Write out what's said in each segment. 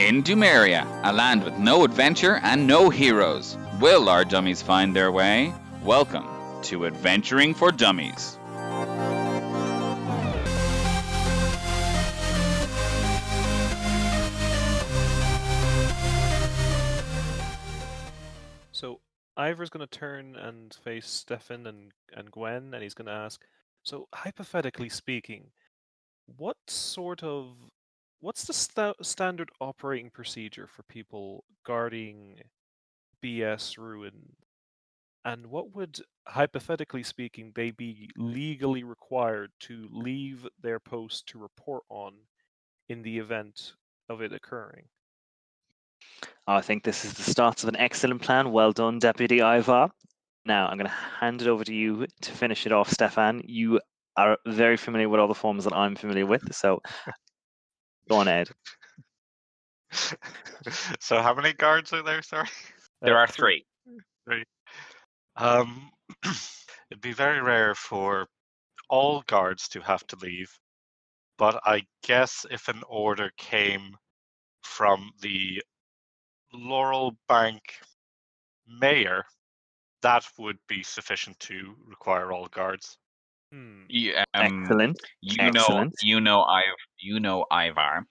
In Dumeria, a land with no adventure and no heroes, will our dummies find their way? Welcome to Adventuring for Dummies. So Ivor's going to turn and face Stefan and, and Gwen, and he's going to ask, so hypothetically speaking, what sort of what's the sta- standard operating procedure for people guarding BS ruin, and what would hypothetically speaking they be legally required to leave their post to report on in the event of it occurring? I think this is the start of an excellent plan. Well done, Deputy Ivar. Now I'm going to hand it over to you to finish it off, Stefan. You are very familiar with all the forms that I'm familiar with, so go on, Ed. so how many guards are there? Sorry. There are three. Three. Um, it'd be very rare for all guards to have to leave, but I guess if an order came from the Laurel Bank mayor, that would be sufficient to require all guards. Hmm. You, um, Excellent. You know, you know, I, you know, Ivar,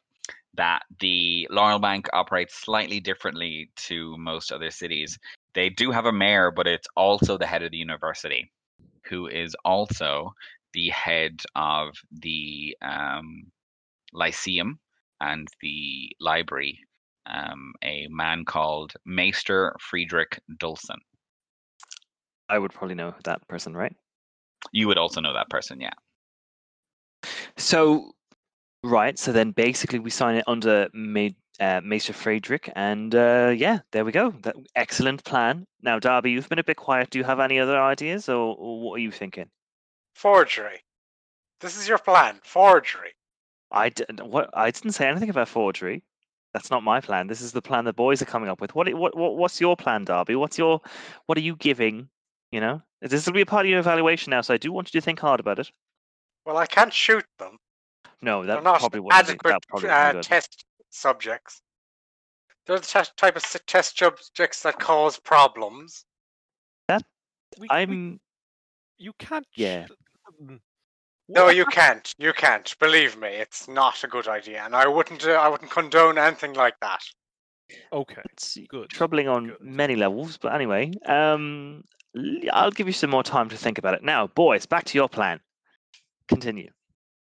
that the Laurel Bank operates slightly differently to most other cities. They do have a mayor, but it's also the head of the university, who is also the head of the um, Lyceum and the library. Um, a man called Maester Friedrich Dulcin. I would probably know that person, right? You would also know that person, yeah. So, right. So then, basically, we sign it under Ma- uh, Maester Friedrich, and uh, yeah, there we go. That excellent plan. Now, Darby, you've been a bit quiet. Do you have any other ideas, or, or what are you thinking? Forgery. This is your plan. Forgery. I d- what I didn't say anything about forgery. That's not my plan. This is the plan the boys are coming up with. What what, what what's your plan, Darby? What's your what are you giving? You know, this will be a part of your evaluation now, so I do want you to think hard about it. Well, I can't shoot them. No, They're not probably wouldn't be, adequate that probably wouldn't be uh, good. test subjects. They're the te- type of s- test subjects that cause problems. We- we- I'm you can't. sh- Yeah. Mm. No, What you can't. You can't. Believe me, it's not a good idea, and I wouldn't. Uh, I wouldn't condone anything like that. Okay. it's Good, troubling on good. many levels, but anyway, um, l- I'll give you some more time to think about it. Now, boys, back to your plan. Continue.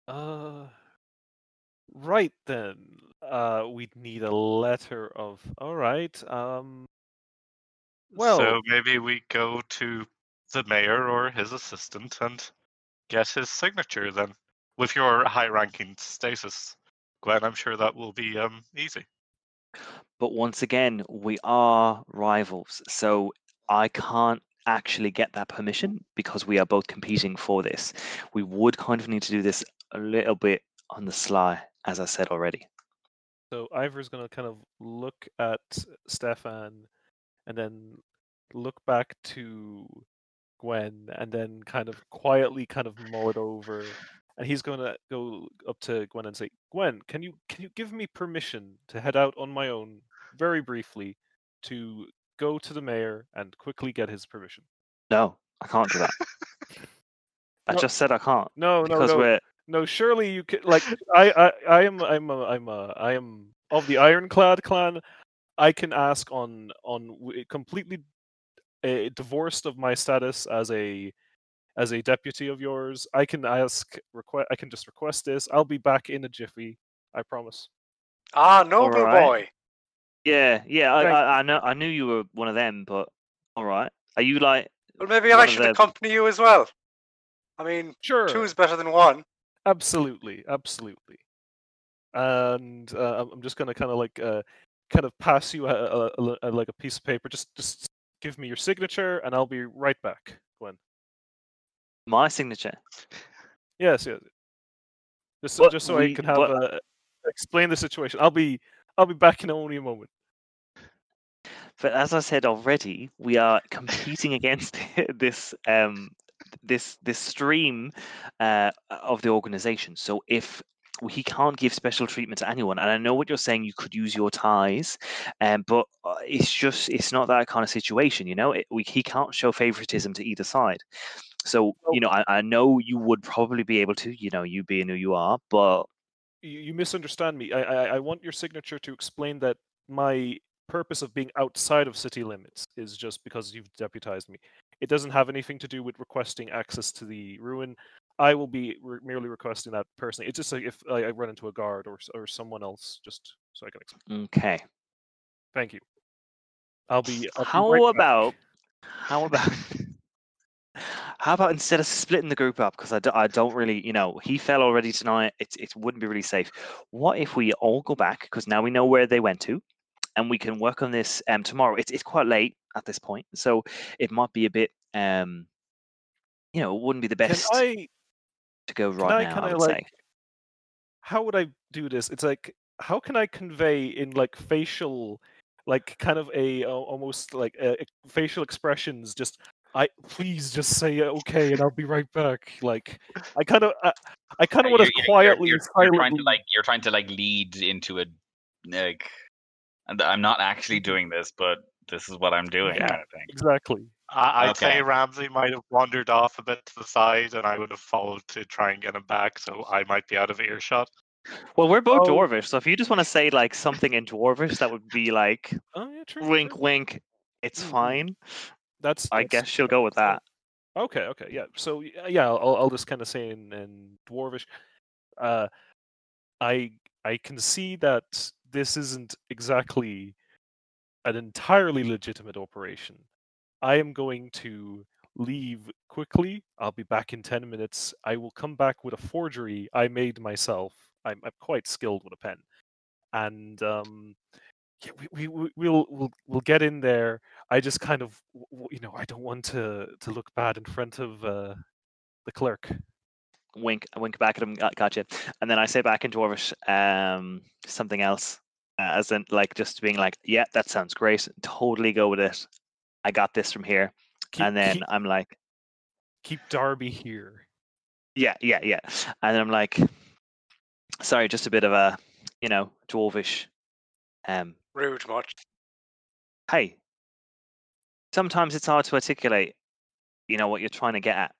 Uh, right then. Uh, we'd need a letter of. All right. Um. Well, so maybe we go to the mayor or his assistant and get his signature then. With your high-ranking status, Gwen, I'm sure that will be um easy. But once again, we are rivals, so I can't actually get that permission because we are both competing for this. We would kind of need to do this a little bit on the sly, as I said already. so Ivor's gonna kind of look at Stefan, and then look back to Gwen, and then kind of quietly kind of mull it over. And he's gonna go up to Gwen and say, "Gwen, can you can you give me permission to head out on my own, very briefly, to go to the mayor and quickly get his permission?" No, I can't do that. I No. just said I can't No, no, because no. we're No, surely you could. Like, I, I, I am, I'm, a, I'm, a, I am of the Ironclad clan. I can ask on, on completely uh, divorced of my status as a, as a deputy of yours. I can ask, request. I can just request this. I'll be back in a jiffy. I promise. Ah, noble Alright. boy. Yeah, yeah. I, Thank I, I know I knew you were one of them, but all right. Are you like Well, maybe One I of should them. accompany you as well. I mean, Sure. two is better than one. Absolutely, absolutely. And uh, I'm- I'm just gonna kind of like uh, kind of pass you a, a, a, a- like a piece of paper. Just just give me your signature, and I'll be right back, Gwen. my signature? Yes, yes. Just so, But just so we- I can have but- uh, explain the situation. I'll be I'll be back in only a moment. But as I said already, we are competing against this um, this this stream uh, of the organization. So if he can't give special treatment to anyone. And I know what you're saying. You could use your ties, um, but uh, it's just it's not that kind of situation. You know, it, we, he can't show favoritism to either side. So you know, I, I know you would probably be able to. You know, you being who you are, but You, you misunderstand me. I, I I want your signature to explain that my purpose of being outside of city limits is just because you've deputized me. It doesn't have anything to do with requesting access to the ruin. I will be re- merely requesting that personally. It's just like if I, I run into a guard or or someone else, just so I can explain. okay. Thank you. I'll be. I'll be How right back. about how about how about instead of splitting the group up because I, do, I don't really you know he fell already tonight it, it wouldn't be really safe what if we all go back because now we know where they went to and we can work on this um tomorrow it's, it's quite late at this point so it might be a bit um you know it wouldn't be the best I? to go I right now kinda, i would like, say How would I do this? It's like how can I convey in like facial, like kind of a uh, almost like uh, ex- facial expressions. Just I please just say uh, okay, and I'll be right back. Like I kind of I, I kind of Yeah, want to you're- you're- quietly, you're, you're trying to like you're trying to like lead into a like and I'm not actually doing this, but this is what I'm doing Yeah. kind of thing. Exactly. I, I'd Okay. say Ramsey might have wandered off a bit to the side, and I would have followed to try and get him back, so I might be out of earshot. well we're both Oh. dwarvish so if you just want to say like something in dwarvish that would be like Oh yeah, true. wink true. wink it's Mm, mm. fine That's. i that's- guess she'll go with that Okay, okay, yeah. So yeah, I'll I'll just kind of say in, in dwarvish, uh, I I can see that this isn't exactly an entirely legitimate operation. I am going to leave quickly. I'll be back in ten minutes. I will come back with a forgery I made myself. I'm I'm quite skilled with a pen, and um, yeah, we, we we- we'll we'll we'll get in there. I just kind of w- w- you know I don't want to to look bad in front of uh, the clerk. wink I wink back at him got, gotcha and then i say back in dwarvish um something else uh, as in like just being like yeah that sounds great totally go with it i got this from here Keep, and then keep, i'm like keep Darby here. yeah yeah yeah and then i'm like sorry just a bit of a you know dwarvish um Rude much. hey sometimes it's hard to articulate you know what you're trying to get at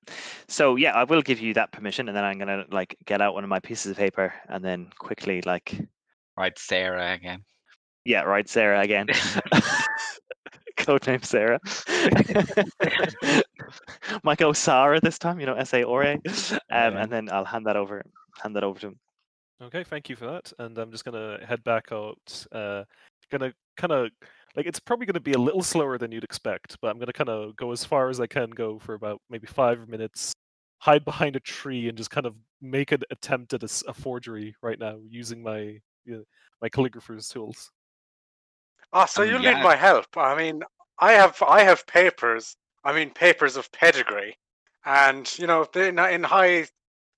so yeah i will give you that permission and then i'm gonna like get out one of my pieces of paper and then quickly like write Sarah again. Yeah, write Sarah again. Codename Sarah. Might go Sarah this time, you know, S A R A. Um, Yeah. and then I'll hand that over, hand that over to him. Okay, thank you for that. And I'm just gonna head back out. Uh, gonna kind of like it's probably gonna be a little slower than you'd expect, but I'm gonna kind of go as far as I can go for about maybe five minutes. Hide behind a tree and just kind of make an attempt at a forgery right now using my you know, my calligrapher's tools. Ah, so Um, you'll yeah. need my help. I mean, I have I have papers. I mean, papers of pedigree, and you know, they, in in high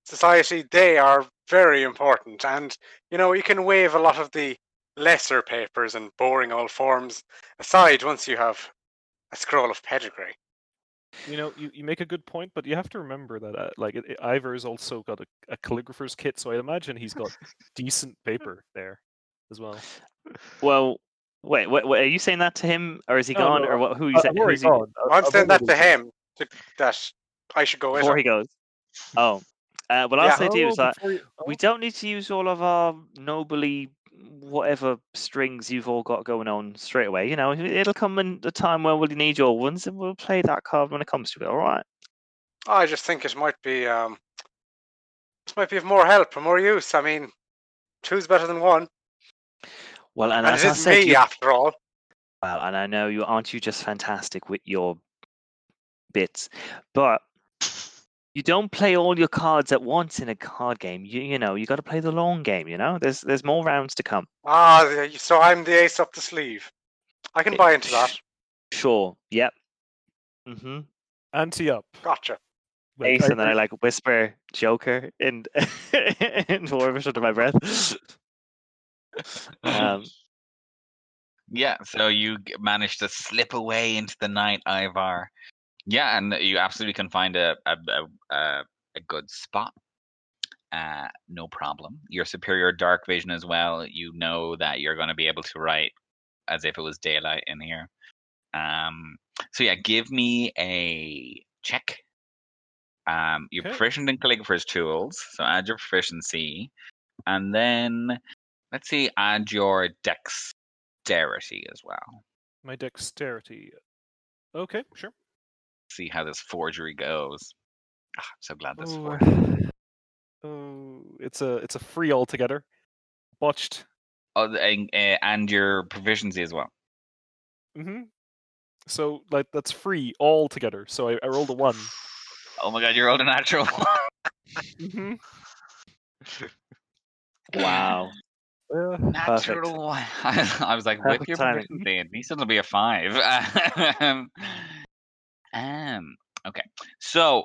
society, they are very important. And you know, you can waive a lot of the lesser papers and boring old forms aside once you have a scroll of pedigree. You know, you, you make a good point, but you have to remember that uh, like it, it, Ivor's also got a, a calligrapher's kit, so I imagine he's got decent paper there as well. Well, wait, wait, wait, are you saying that to him, or is he No, gone, no, or what? Who are you I- I've already who's he- gone. I- I'm saying that to him to, that I should go with Before him. he goes. Oh, uh, well, I'll Yeah. say to you is that before you- we oh, don't need to use all of our nobly whatever strings you've all got going on straight away. You know, it'll come in the time where we'll need your ones, and we'll play that card when it comes to it. All right. I just think it might be um, this might be of more help or more use. I mean, two's better than one, Well, and, and, as it I is said, me you, after all. well, and I know you aren't you just fantastic with your bits, but you don't play all your cards at once in a card game. You you know you got to play the long game. You know, there's there's more rounds to come. Ah, so I'm the ace up the sleeve. I can Eh, buy into that. Sure. Yep. Mm-hmm. ante up. Gotcha. Like, Ace, and then I I- like whisper Joker in in Dwarvish under my breath. um, Yeah, so you g- managed to slip away into the night, Ivar. Yeah, and you absolutely can find a a, a, a, good spot. uh, no problem. Your superior dark vision as well. You know that you're going to be able to write as if it was daylight in here. Um, so yeah, give me a check. Um, you're Okay. proficient in calligrapher's tools, so add your proficiency, and then let's see, add your dexterity as well. My dexterity. Okay, sure. See how this forgery goes. Ah, I'm so glad this Oh, oh, it's a it's a free altogether. Botched. Oh, and, uh, and your proficiency as well. hmm So like that's free altogether. So I, I rolled a one. Oh my god, you rolled a natural hmm Wow. Uh, Natural one. I was like, with your proficiency, it'll be a five. um, okay, so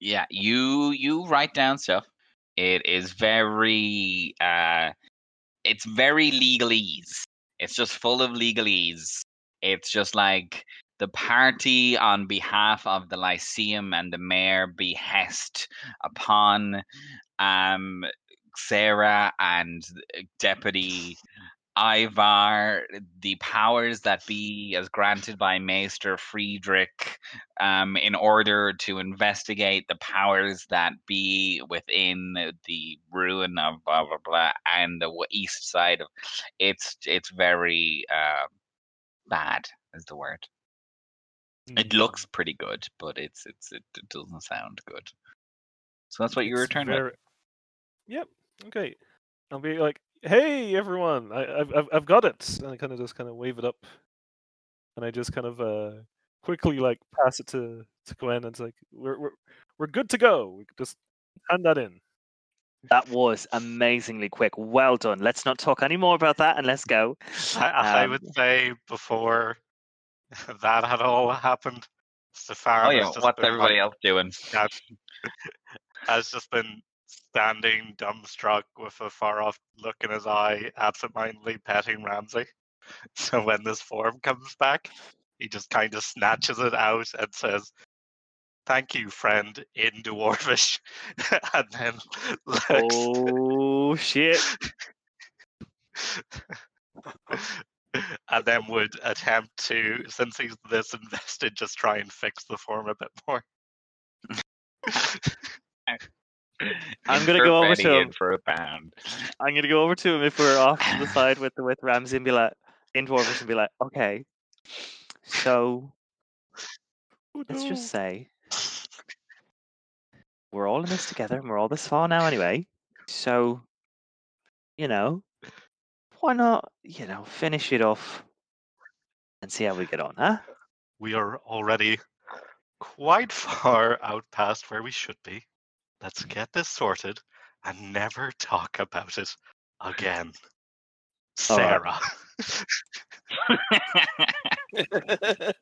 yeah, you you write down stuff. It is very uh, it's very legalese. It's just full of legalese. It's just like the party on behalf of the Lyceum and the mayor behest upon um Sarah and Deputy Ivar, the powers that be as granted by Maester Friedrich, um, in order to investigate the powers that be within the ruin of blah blah blah and the east side of it's it's very uh, bad is the word. It mm, looks pretty good, but it's it's it, it doesn't sound good. So that's what you returned with. very- Yep. Okay. I'll be like, "Hey, everyone! I, I've I've I've got it!" And I kind of just kind of wave it up, and I just kind of uh quickly like pass it to to Gwen, and it's like, "We're we're we're good to go. We just hand that in." That was amazingly quick. Well done. Let's not talk any more about that and let's go. I, I Um, would say before that had all happened, Stefan Oh yeah, just what's everybody like, else doing? has just been standing dumbstruck with a far off look in his eye, absentmindedly petting Ramsey. So when this form comes back, he just kind of snatches it out and says, Thank you, friend, in Dwarvish. and then looks Oh shit. and then would attempt to, since he's this invested, just try and fix the form a bit more. I'm gonna go over to him. for a pound. I'm gonna go over to him if we're off to the side with with Ramsey and be like in Dwarvish and be like, okay. So Oh, let's no. just say we're all in this together and we're all this far now anyway. So, you know, why not, you know, finish it off and see how we get on, huh? we are already quite far out past where we should be. Let's get this sorted and never talk about it again. Right. Sarah.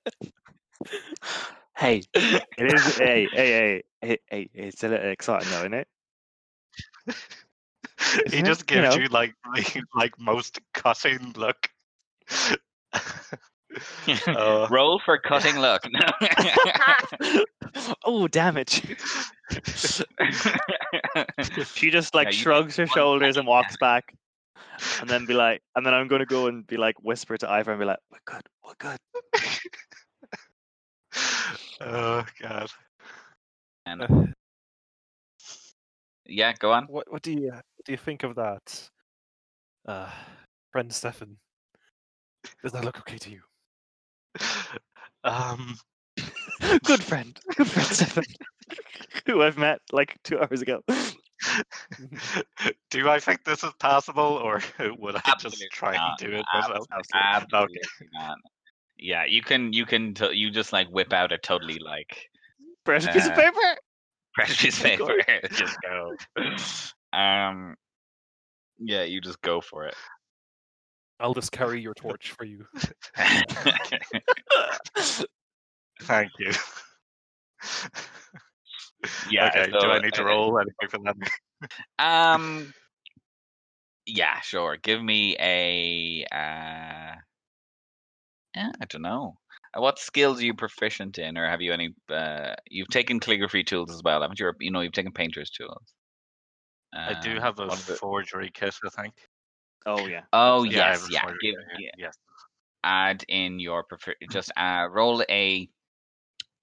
Hey, it is hey, hey, hey, hey, hey, it's a little exciting though, isn't it? he Isn't it? just You gives know. you like like most cutting look. Uh, Roll for cutting luck. oh, damage. She just like Yeah, shrugs her shoulders and walks back, and then be like, and then I'm gonna go and be like, whisper to Ivor and be like, "We're good, we're good." oh god. And- Uh, yeah, go on. what what do you what do you think of that, uh, friend Stefan? Does that look okay to you? Um good friend, good friend, Stefan, who I've met like two hours ago. do I think this is possible or would I Absolutely just try not. and do it Abs- myself? Absolutely not. Yeah, you can you can t- you just like whip out a totally like Fresh piece of Uh, paper. fresh piece of Of paper. just go. Um, yeah, you just go for it. I'll just carry your torch for you. Thank you. Yeah, Okay, do I need to uh, roll anything for that? Um. Yeah, sure. Give me a. Uh, yeah, I don't know. Uh, What skills are you proficient in, or have you any? Uh, you've taken calligraphy tools as well, haven't you? Or, You know, you've taken painter's tools. I do Um, have a one of the- forgery kit, I think. Oh yeah. Oh Yeah, yes, a yeah. Give, yeah. Yes. Add in your prefer. Just uh, roll a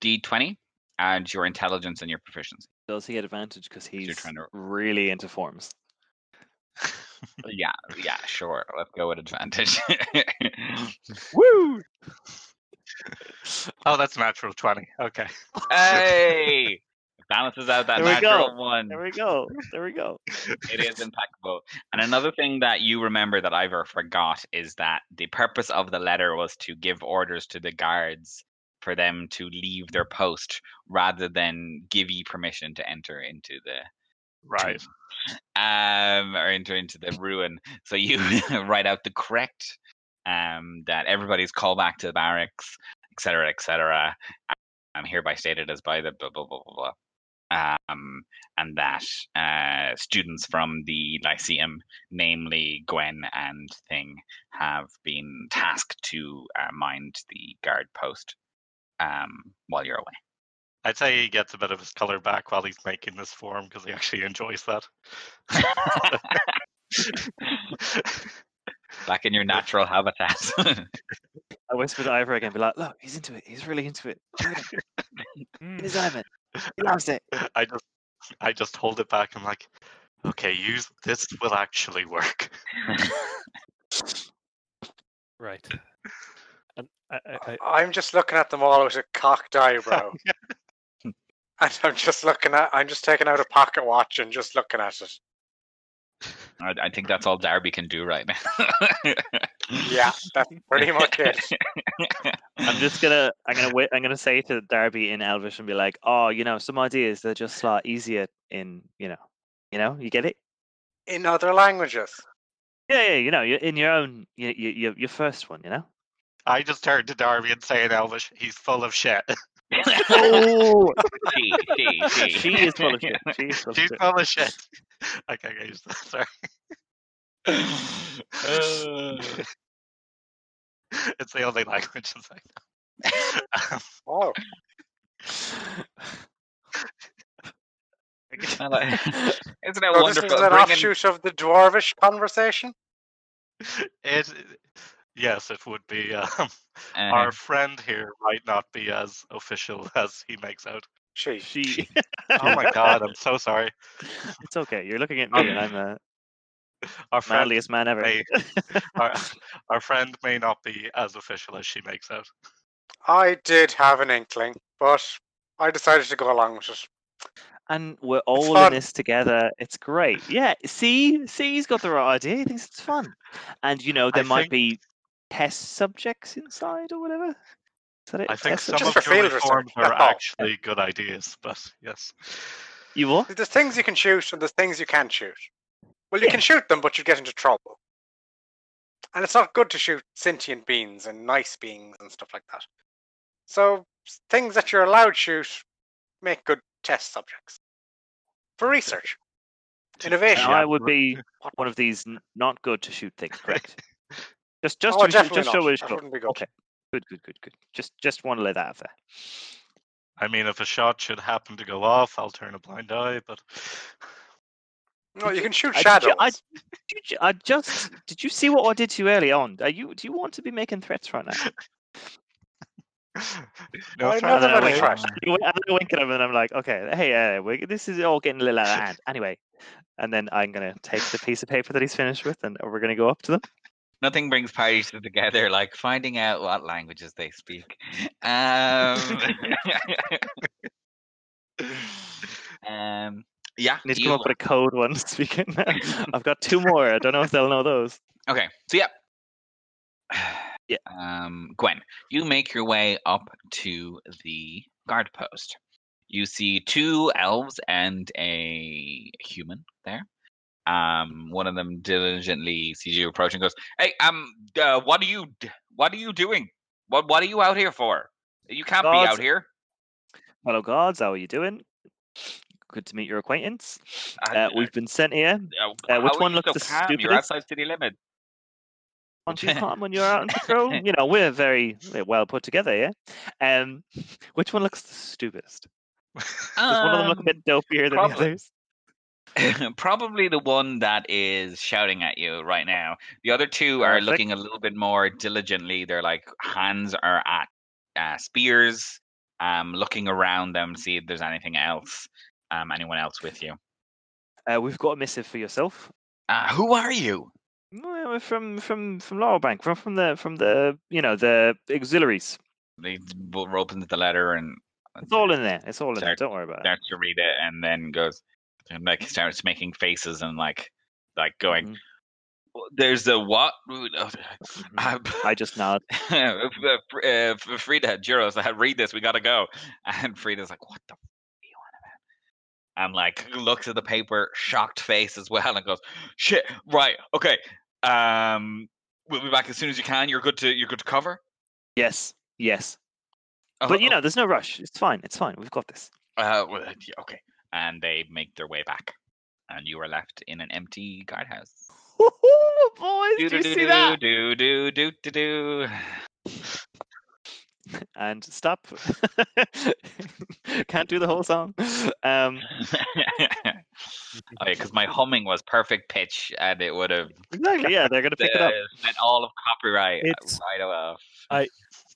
d20. Add your intelligence and your proficiency. Does he get advantage because you're he's trying to- really into forms? Yeah, yeah, sure. Let's go with advantage. Woo! Oh, that's natural 20. Okay. hey, balances out that There we go. natural one. There we go. There we go. It is impeccable. And another thing that you remember that Ivor forgot is that the purpose of the letter was to give orders to the guards for them to leave their post rather than give you permission to enter into the Right. um or enter into the ruin. So you write out the correct um that everybody's called back to the barracks, etc. etc. I'm hereby stated as by the blah blah blah blah blah. Um and that uh students from the Lyceum, namely Gwen and Thing, have been tasked to uh, mind the guard post um while you're away. I'd say he gets a bit of his color back while he's making this form because he actually enjoys that. Back in your natural habitat. I whisper to Ivor again, be like, look, he's into it. He's really into it. Look. Mm. He's Ivan. He loves it. I just I just hold it back. I'm like, okay, use this will actually work. Right. And I, I, I, I'm just looking at them all with a cocked eyebrow. and I'm just looking at, I'm just taking out a pocket watch and just looking at it. I, I think that's all Darby can do right now. Yeah, that's pretty much it. I'm just gonna, I'm gonna wait. I'm gonna say to Darby in Elvish and be like, oh, you know, some ideas they're just a lot easier in, you know, you know, you get it? In other languages. Yeah, yeah, you know, you're in your own, you, you, your, your first one, you know. I just turned to Darby and say in Elvish, he's full of shit. Oh, she, she, she. she is full of shit. She is full of She's shit. full of shit. Okay, can't use that. Sorry. Uh, it's the only language I know. Um, Oh, Isn't it so this is an Bringing- offshoot of the dwarvish conversation. it, yes, it would be. Um, uh, Our friend here might not be as official as he makes out. She. She. Oh my god, I'm so sorry. it's okay. You're looking at me, and I'm the Our friend, manliest man ever. may, our, our friend may not be as official as she makes out. I did have an inkling, but I decided to go along with it. and we're all in this together. It's great. Yeah. See, see, he's got the right idea. He thinks it's fun, and you know there I might think- be test subjects inside or whatever. Is that it? I think Test some Just of for your reforms are that's all. actually good ideas, but yes. You what? There's things you can shoot and there's things you can't shoot. Well, you Yeah. can shoot them, but you get into trouble. And it's not good to shoot sentient beings and nice beings and stuff like that. So things that you're allowed to shoot make good test subjects for research, innovation. Now, I would be one of these not good to shoot things. Correct. just, just, Oh, to, definitely just show not. it. That wouldn't be good. Okay. Good, good, good, good. Just, just want to lay that out there. I mean, if a shot should happen to go off, I'll turn a blind eye, but No, you can shoot I- shadows. I, did you, I just did you see what I did to you early on? Are you do you want to be making threats right now? no I threat never And then I been a wink- threat. you wink- and I wink at him and I'm like, okay, hey, uh, we, this is all getting a little out of hand. Anyway, and then I'm gonna take the piece of paper that he's finished with, and we're gonna go up to them. Nothing brings parties together like finding out what languages they speak. Um, um, yeah. Need to come up with a code one speaking. I've got two more. I don't know if they'll know those. Okay, so yeah. Yeah. Um, Gwen, you make your way up to the guard post. You see two elves and a human there. Um, one of them diligently sees you approaching, and goes, "Hey, um, uh, what are you, what are you doing? What, what are you out here for? You can't be out here." Hello, gods. How are you doing? Good to meet your acquaintance. Uh, we've been sent here. uh, uh, which one looks so the calm? You're stupidest? outside city limit. Aren't you calm when you're out on patrol? You know, we're very uh, well put together, yeah. Um, which one looks the stupidest? Does one of them look a Um, bit dopier than probably. the others? Probably the one that is shouting at you right now. The other two are Perfect. looking a little bit more diligently. They're like hands are at uh, spears, um, looking around them, see if there's anything else. Um, anyone else with you? Uh, we've got a missive for yourself. Uh, who are you? Well, we're From from from Laurel Bank, from from the from the you know the auxiliaries. He b- opens the letter and It's all in there. It's all in there. Don't worry about it. starts to read it, and then goes and like starts making faces and like like going. Mhm, There's the what? mhm. Uh, I just nod. uh, Frida, Juros, I read this. We gotta go. And Frida's like, "What the f- are you on about?" And like looks at the paper, shocked face as well, and goes, "Shit, right, okay. Um, we'll be back as soon as you can. You're good to you're good to cover." Yes, yes. Oh, But you oh, know, there's no rush. It's fine. It's fine. We've got this. uh, well, yeah, okay. And they make their way back, and you are left in an empty guardhouse. Boys, Do do you do see do that? do do do do do. And stop. Can't do the whole song. Um, oh yeah, because my humming was perfect pitch, and it would have exactly. Yeah, they're gonna pick it up. spent all of copyright uh, It's- right off.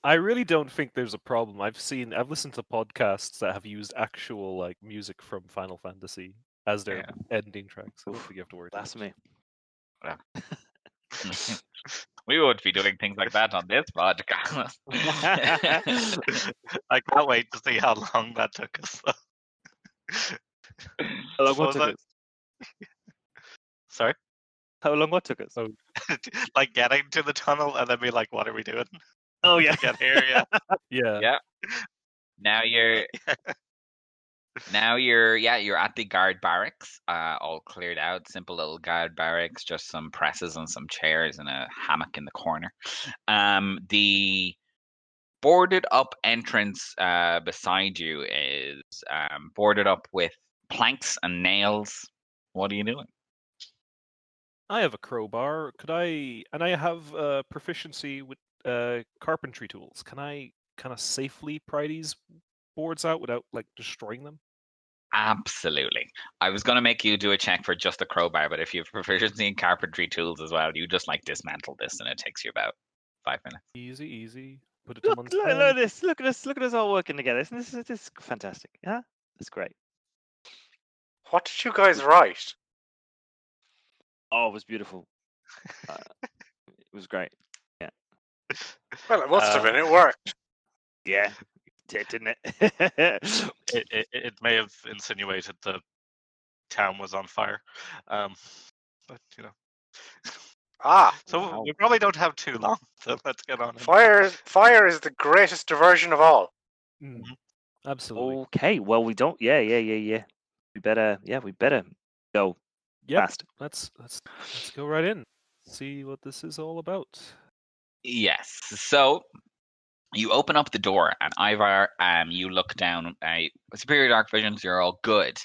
I really don't think there's a problem. I've seen, I've listened to podcasts that have used actual like music from Final Fantasy as their ending track. So I don't think you have to worry. too much. Blasphemy. we would be doing things like that on this podcast. I can't wait to see how long that took us. How long What what was took that? us? Sorry, How long what took us? Oh. like getting to the tunnel and then be like, "What are we doing Oh yeah. get here?" Yeah. Yeah. Yeah. now you're now you're yeah you're at the guard barracks uh all cleared out simple little guard barracks just some presses and some chairs and a hammock in the corner um the boarded up entrance uh beside you is um boarded up with planks and nails what are you doing I have a crowbar. Could I? And I have uh, proficiency with uh, carpentry tools. Can I kind of safely pry these boards out without like destroying them? Absolutely. I was going to make you do a check for just the crowbar, but if you have proficiency in carpentry tools as well, you just like dismantle this and it takes you about five minutes. Easy, easy. Put it Look, look, look at this. Look at us. Look at us all working together. Isn't this, this is fantastic? Yeah, it's great. What did you guys write? Oh, it was beautiful. Uh, it was great. Yeah. Well, it must have Uh, been. It worked. Yeah, it did, didn't it? it, it, it may have insinuated the town was on fire. Um, but you know, Ah, so Wow. we probably don't have too long. So let's get on. it. fire! Fire is the greatest diversion of all. Mm, Absolutely. okay. Well, we don't. Yeah, yeah, yeah, yeah. We better. Yeah, we better go Yep. fast. Let's let's let's go right in. See what this is all about. Yes. So you open up the door, and Ivar, um, you look down. Uh, superior dark visions, you're all good.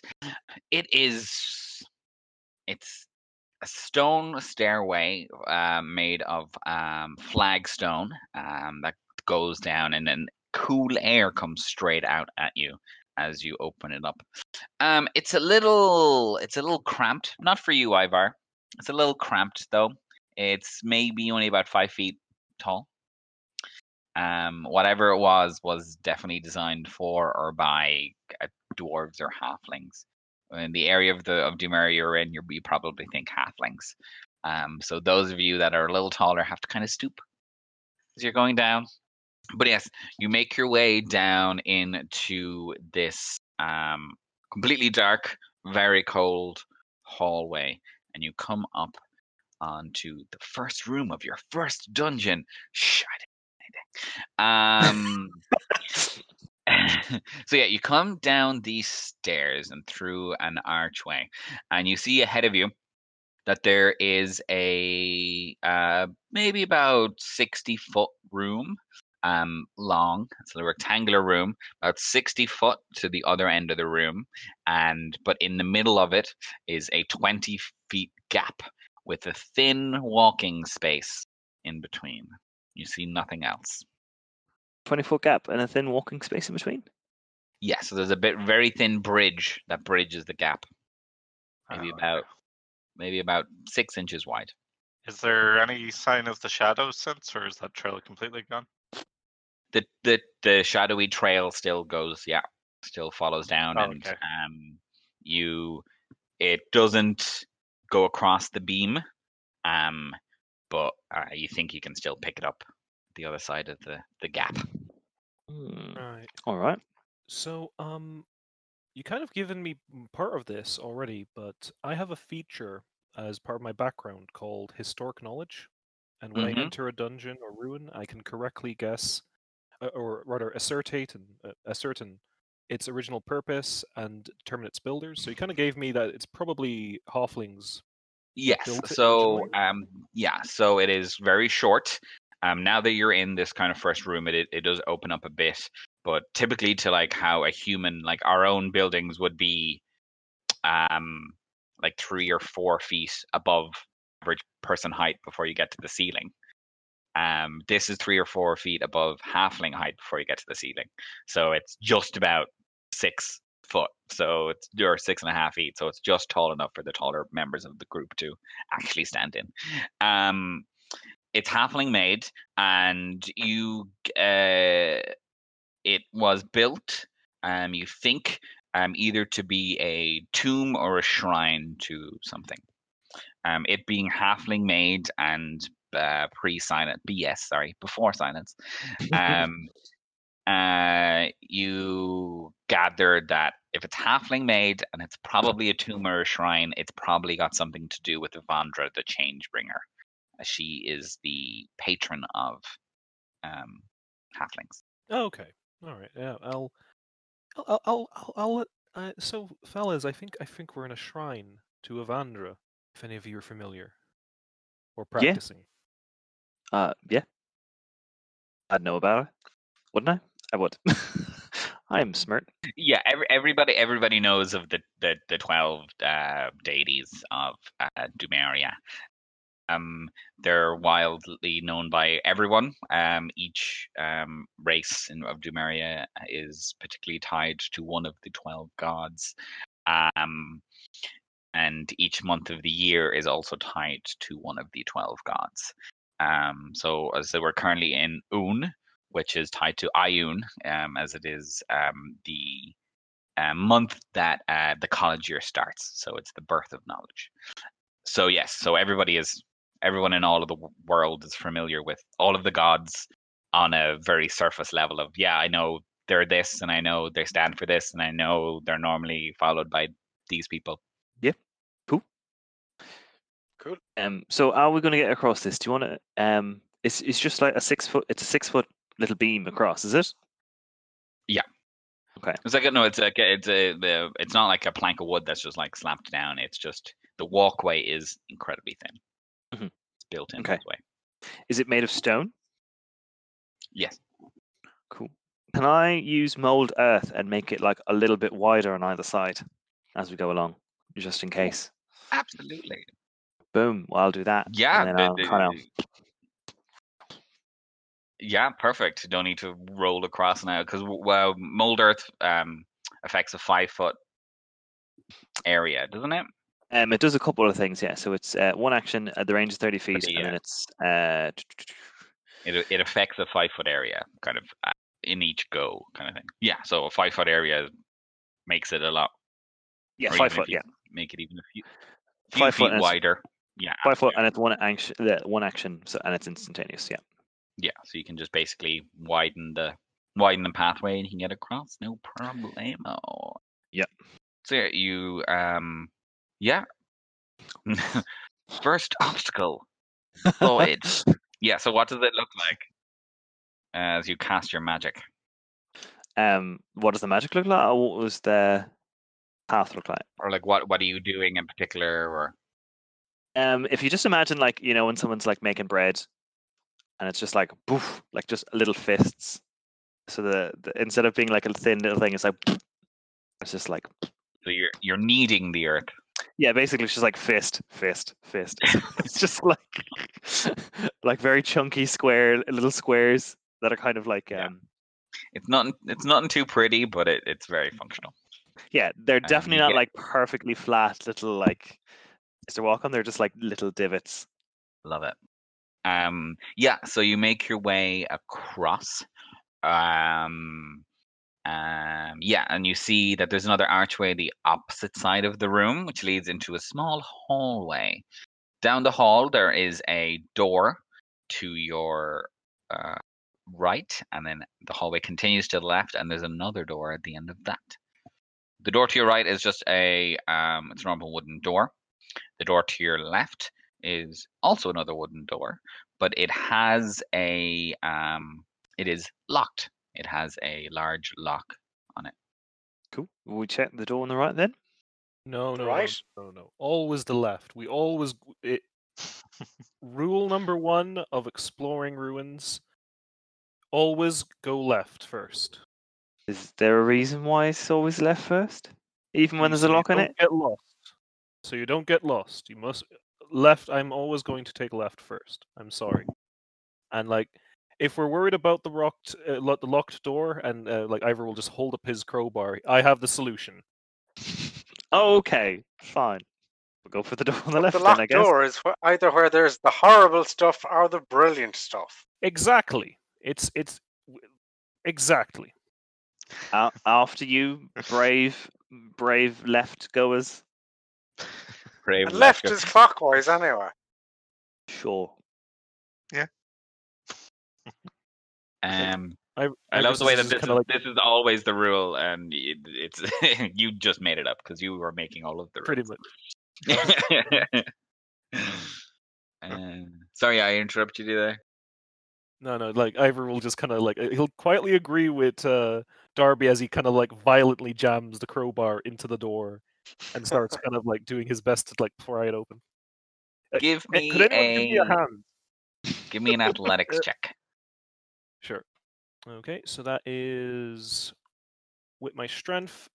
It is. It's a stone stairway uh, made of um, flagstone um, that goes down, and then cool air comes straight out at you as you open it up. Um, it's a little, it's a little cramped. Not for you, Ivar. It's a little cramped though. It's maybe only about five feet tall. Um, whatever it was was definitely designed for or by uh, dwarves or halflings. In the area of the of Dumeria you're in, you probably think halflings. Um, so those of you that are a little taller have to kind of stoop as you're going down. But yes, you make your way down into this um, completely dark, very cold hallway, and you come up onto the first room of your first dungeon. Shh, I. Um, so yeah, you come down these stairs and through an archway, and you see ahead of you that there is a uh, maybe about sixty foot room, um, long. It's a rectangular room, about sixty foot to the other end of the room, and but in the middle of it is a twenty feet gap with a thin walking space in between. You see nothing else. Twenty foot gap and a thin walking space in between. Yeah, so there's a bit very thin bridge that bridges the gap. maybe Oh, about maybe about six inches wide. Is there any sign of the shadow since, or is that trail completely gone? The the the shadowy trail still goes, yeah, still follows down, Oh, and okay. um, you it doesn't go across the beam, um, but uh, you think you can still pick it up the other side of the the gap. Hmm, Right. All right. So, um, you kind of given me part of this already, but I have a feature as part of my background called historic knowledge, and when Mhm. I enter a dungeon or ruin, I can correctly guess, uh, or rather ascertain, uh, ascertain its original purpose and determine its builders. So you kind of gave me that it's probably halflings. Yes. So, um, yeah. So it is very short. Um, now that you're in this kind of first room, it it does open up a bit, but typically to like how a human, like our own buildings, would be, um, like three or four feet above average person height before you get to the ceiling. Um, this is three or four feet above halfling height before you get to the ceiling. So it's just about six foot. So it's or six and a half feet. So it's just tall enough for the taller members of the group to actually stand in. Um, it's halfling made, and you uh, it was built. Um, you think um, either to be a tomb or a shrine to something. Um, it being halfling made and uh, pre-silent, BS, sorry, before silence. Um, uh, you gathered that if it's halfling made and it's probably a tomb or shrine, it's probably got something to do with Evandra, the change bringer. She is the patron of um, halflings. Oh, okay. All right. Yeah. I'll. I'll. I'll. I'll. I'll, I'll uh, so, fellas, I think I think we're in a shrine to Evandra. If any of you are familiar or Yeah. practicing. Uh, yeah. I'd know about it, wouldn't I? I would. I'm smart. Yeah, every, everybody everybody knows of the the, the twelve uh, deities of uh, Dumeria. Um, they're wildly known by everyone. Um, each um, race in, of Dumeria is particularly tied to one of the twelve gods. Um, and each month of the year is also tied to one of the twelve gods. Um, so as said, we're currently in Un, which is tied to Ayun, um, as it is um, the uh, month that uh, the college year starts. So it's the birth of knowledge. So yes, so everybody is everyone in all of the world is familiar with all of the gods on a very surface level of yeah, I know they're this and I know they stand for this and I know they're normally followed by these people. Yeah, cool. Cool. Um, so are we going to get across this? Do you want to? Um, it's it's just like a six foot. It's a six foot little beam across, is it? Yeah. Okay. It's like no, it's like it's a the it's not like a plank of wood that's just like slapped down. It's just the walkway is incredibly thin. Mhm. It's built in Okay. this way. Is it made of stone? Yes. Cool. Can I use mold earth and make it like a little bit wider on either side as we go along, just in case? Absolutely. Boom. Well, I'll do that. Yeah. I'll kind of. Yeah, perfect. Don't need to roll across now because well, mold earth um affects a five foot area, doesn't it? Um, it does a couple of things, yeah. So it's uh, one action at the range of thirty feet, the, and then uh, it's uh, It it affects a five foot area, kind of uh, in each go, kind of thing. Yeah, so a five foot area makes it a lot. yeah, five foot, yeah, Make it even a few, few Five foot feet it's- wider. Yeah, five foot, and it's one action, yeah, one action, so and it's instantaneous, yeah. Yeah. So you can just basically widen the widen the pathway and you can get across, no problemo. Yep. So yeah, you um yeah. First obstacle. Void. yeah, so what does it look like as you cast your magic? Um, what does the magic look like? Or what was the path look like? Or like what what are you doing in particular or Um, if you just imagine like you know when someone's like making bread, and it's just like poof, like just little fists. So the, the instead of being like a thin little thing, it's like it's just like so you're you're kneading the earth. yeah, basically it's just like fist, fist, fist. it's just like like very chunky square little squares that are kind of like Yeah. um It's not it's nothing too pretty, but it, it's very functional. Yeah, they're Um, definitely not get- like perfectly flat little like Mr. Walk on. They're just like little divots. Love it. Um, yeah, so you make your way across. Um, um, yeah, and you see that there's another archway the opposite side of the room, which leads into a small hallway. Down the hall, there is a door to your uh, right, and then the hallway continues to the left, and there's another door at the end of that. The door to your right is just a um, it's a normal wooden door. The door to your left is also another wooden door, but it has a um, it is locked. It has a large lock on it. Cool. Will we check the door on the right then? No, no, Right. no, no, no. Always the left. We always it, rule number one of exploring ruins: always go left first. Is there a reason why it's always left first? Even when there's a lock on don't it? Get lost. So you don't get lost. You must left. I'm always going to take left first. I'm sorry. And like, if we're worried about the locked, uh, lo- the locked door, and uh, like Ivor will just hold up his crowbar, I have the solution. okay, fine. We'll go for the door on the left the then, I locked guess. door is wh- either where there's the horrible stuff or the brilliant stuff. Exactly. It's it's exactly. A- after you, brave, brave left goers. Brave And left Lefka. is clockwise anyway. Sure. Yeah. um, I, I love the way that this is, kind of like this is always the rule, and it, it's you just made it up because you were making all of the pretty rules. much. um, sorry, I interrupted you there. No, no, like Ivor will just kind of like uh, he'll quietly agree with uh, Darby as he kind of like violently jams the crowbar into the door and starts kind of like doing his best to like pry it open. Give eh, me Could anyone give me a a hand? give me an athletics check. Sure. Okay, so that is with my strength.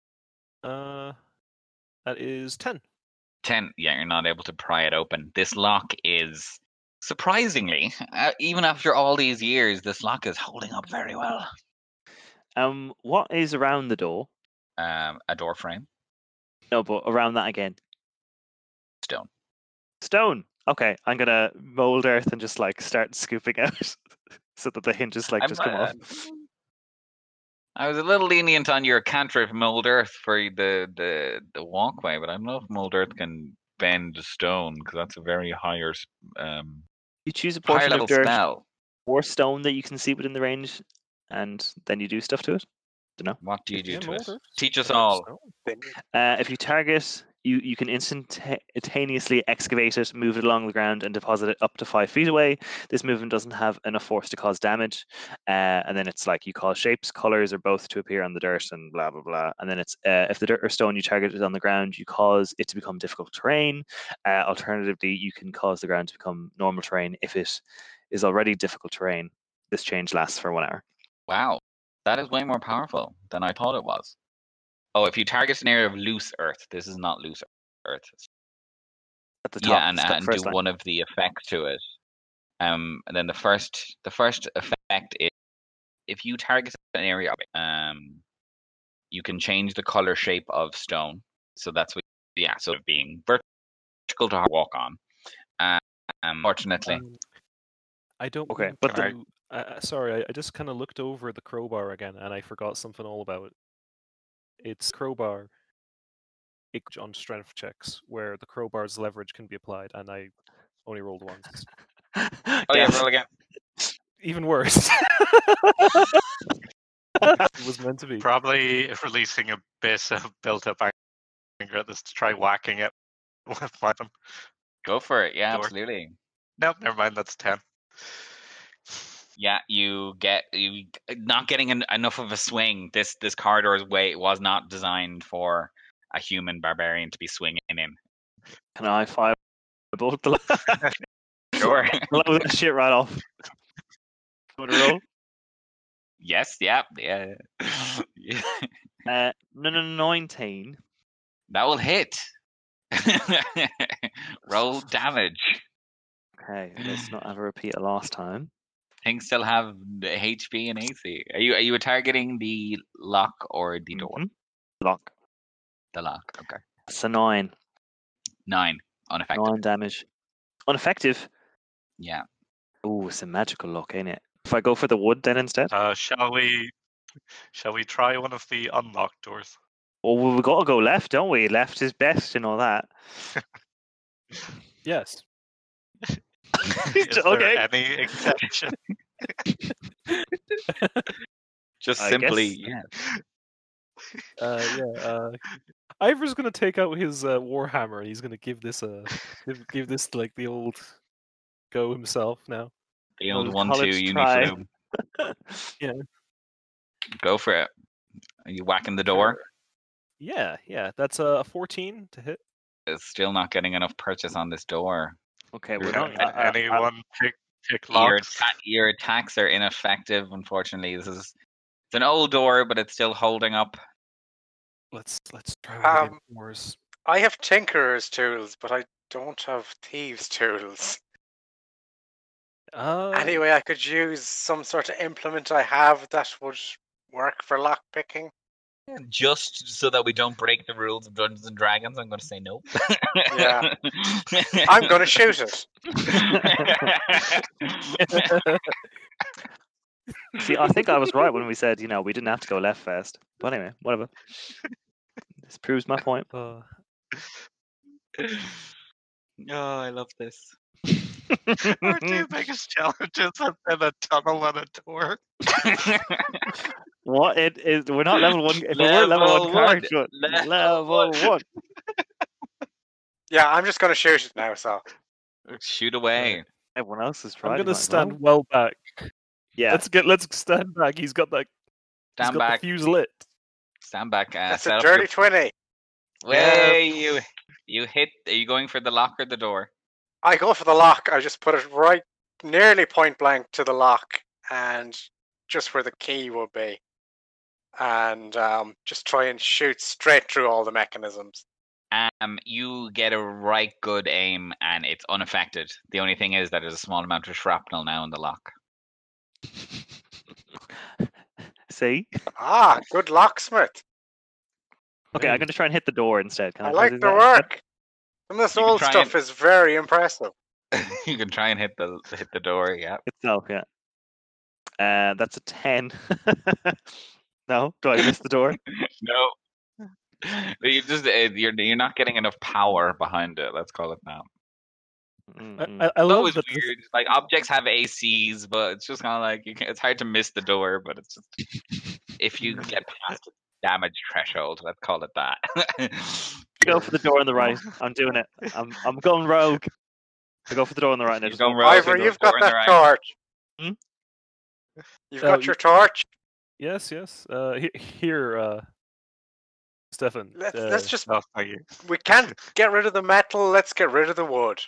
Uh, that is ten. 10 yeah you're not able to pry it open this lock is surprisingly uh, even after all these years this lock is holding up very well Um, what is around the door? um a door frame No, but around that again. stone Stone. Okay, I'm gonna mold earth and just like start scooping out so that the hinges like I'm, just come off. uh, i was a little lenient on your cantrip mold earth for the the the walkway but i don't know if mold earth can bend stone because that's a very higher um You choose a portion of dirt spell or stone that you can see within the range, and then you do stuff to it. What do you do Yeah, to it teach us all Uh, if you target, you, you can instantaneously excavate it, move it along the ground, and deposit it up to five feet away. This movement doesn't have enough force to cause damage. Uh, and then it's like you cause shapes, colors, or both to appear on the dirt, and blah blah blah. And then it's uh, if the dirt or stone you target is on the ground, you cause it to become difficult terrain. Uh, alternatively, you can cause the ground to become normal terrain if it is already difficult terrain. This change lasts for one hour. Wow, that is way more powerful than I thought it was. Oh, if you target an area of loose earth, this is not loose earth. At the top, Yeah, and, it's and do line. one of the effects to it. Um, and then the first, the first effect is if you target an area, of it, um, you can change the color shape of stone. So that's what, yeah. So being vertical to walk on. Uh, unfortunately, Um, I don't. Okay, but the- to- uh, sorry, I, I just kind of looked over the crowbar again, and I forgot something all about it. It's crowbar. It on strength checks where the crowbar's leverage can be applied, and I only rolled once. oh yeah, Yes. roll again. Even worse. it was meant to be. Probably releasing a bit of built up anger at this to try whacking it with my them. Go for it. Yeah, Door. absolutely. Nope, never mind. That's ten. Yeah, you get you not getting en- enough of a swing. This this corridor's way was not designed for a human barbarian to be swinging in. Can I fire the Sure. blow that shit right off? Want to roll? yes. Yeah. Yeah. yeah. Uh, no, no, nineteen. That will hit. Roll damage. Okay, let's not have a repeat of last time. Things still have the HP and AC. Are you are you targeting the lock or the door? Mhm. Lock. the lock. Okay. It's a nine. Nine. Unaffected. Nine damage. Unaffective. Yeah. Ooh, it's a magical lock, ain't it? If I go for the wood then instead? Uh, shall we? Shall we try one of the unlocked doors? Well, we got to go left, don't we? Left is best and all that. Yes. Is there any exception? Just I simply, guess- yeah. Uh, yeah. Uh, Ivor's gonna take out his uh, warhammer and he's gonna give this a give, give this like the old go himself now. The old Old one two college uni try. Go for it. Are you whacking the door? Yeah, yeah. That's a 14 to hit. It's still not getting enough purchase on this door. Okay, we're Can not. I- I- I- anyone pick pick Your, locks? atta- your attacks are ineffective, unfortunately. This is it's an old door, but it's still holding up. Let's let's try Um, doors. I have tinkerer's tools, but I don't have thieves' tools. Uh, Anyway, I could use some sort of implement I have that would work for lock picking. Just so that we don't break the rules of Dungeons and Dragons, I'm going to say no. Yeah. I'm going to shoot it. See, I think I was right when we said, you know, we didn't have to go left first. But anyway, whatever. this proves my point. uh, oh, I love this. Our two biggest challenges have been a tunnel and a door. what? It is. We're not level one. If we were level Level one one, character, level level one. one. Yeah, I'm just going to shoot it now. So Shoot away. Everyone else is trying. I'm gonna stand well, well back. Yeah. Let's get let's stand back. He's got that. He's Stand got back. the fuse lit. Stand back. Uh, that's a dirty your- twenty. Way you you hit. Are you going for the lock or the door? I go for the lock. I just put it right, nearly point blank to the lock, and just where the key would be, and um, just try and shoot straight through all the mechanisms. Um, you get a right good aim and it's unaffected. The only thing is that there's a small amount of shrapnel now in the lock. See. Ah, good locksmith. Okay, I'm gonna try and hit the door instead. Can I I like do the that? work. Some of this You old stuff and- is very impressive. you can try and hit the hit the door. Yeah. Itself, yeah. Uh, that's a ten. no, do I miss the door? no. You just uh, you're you're not getting enough power behind it. Let's call it that. I. I, I love always that. this- weird. Like objects have ACs, but it's just kind of like you can, it's hard to miss the door. But it's just if you get past the damage threshold, let's call it that. Go for the door on the right. I'm doing it. I'm I'm going rogue. I go for the door on the right. And You're going rogue. Ivor, you've got door on the that right. torch. Hmm? You've Oh, got you- your torch. Yes, yes. Uh, he- here, uh, Stefan. Let's uh, let's just. Oh, thank you. We can't get rid of the metal. Let's get rid of the wood.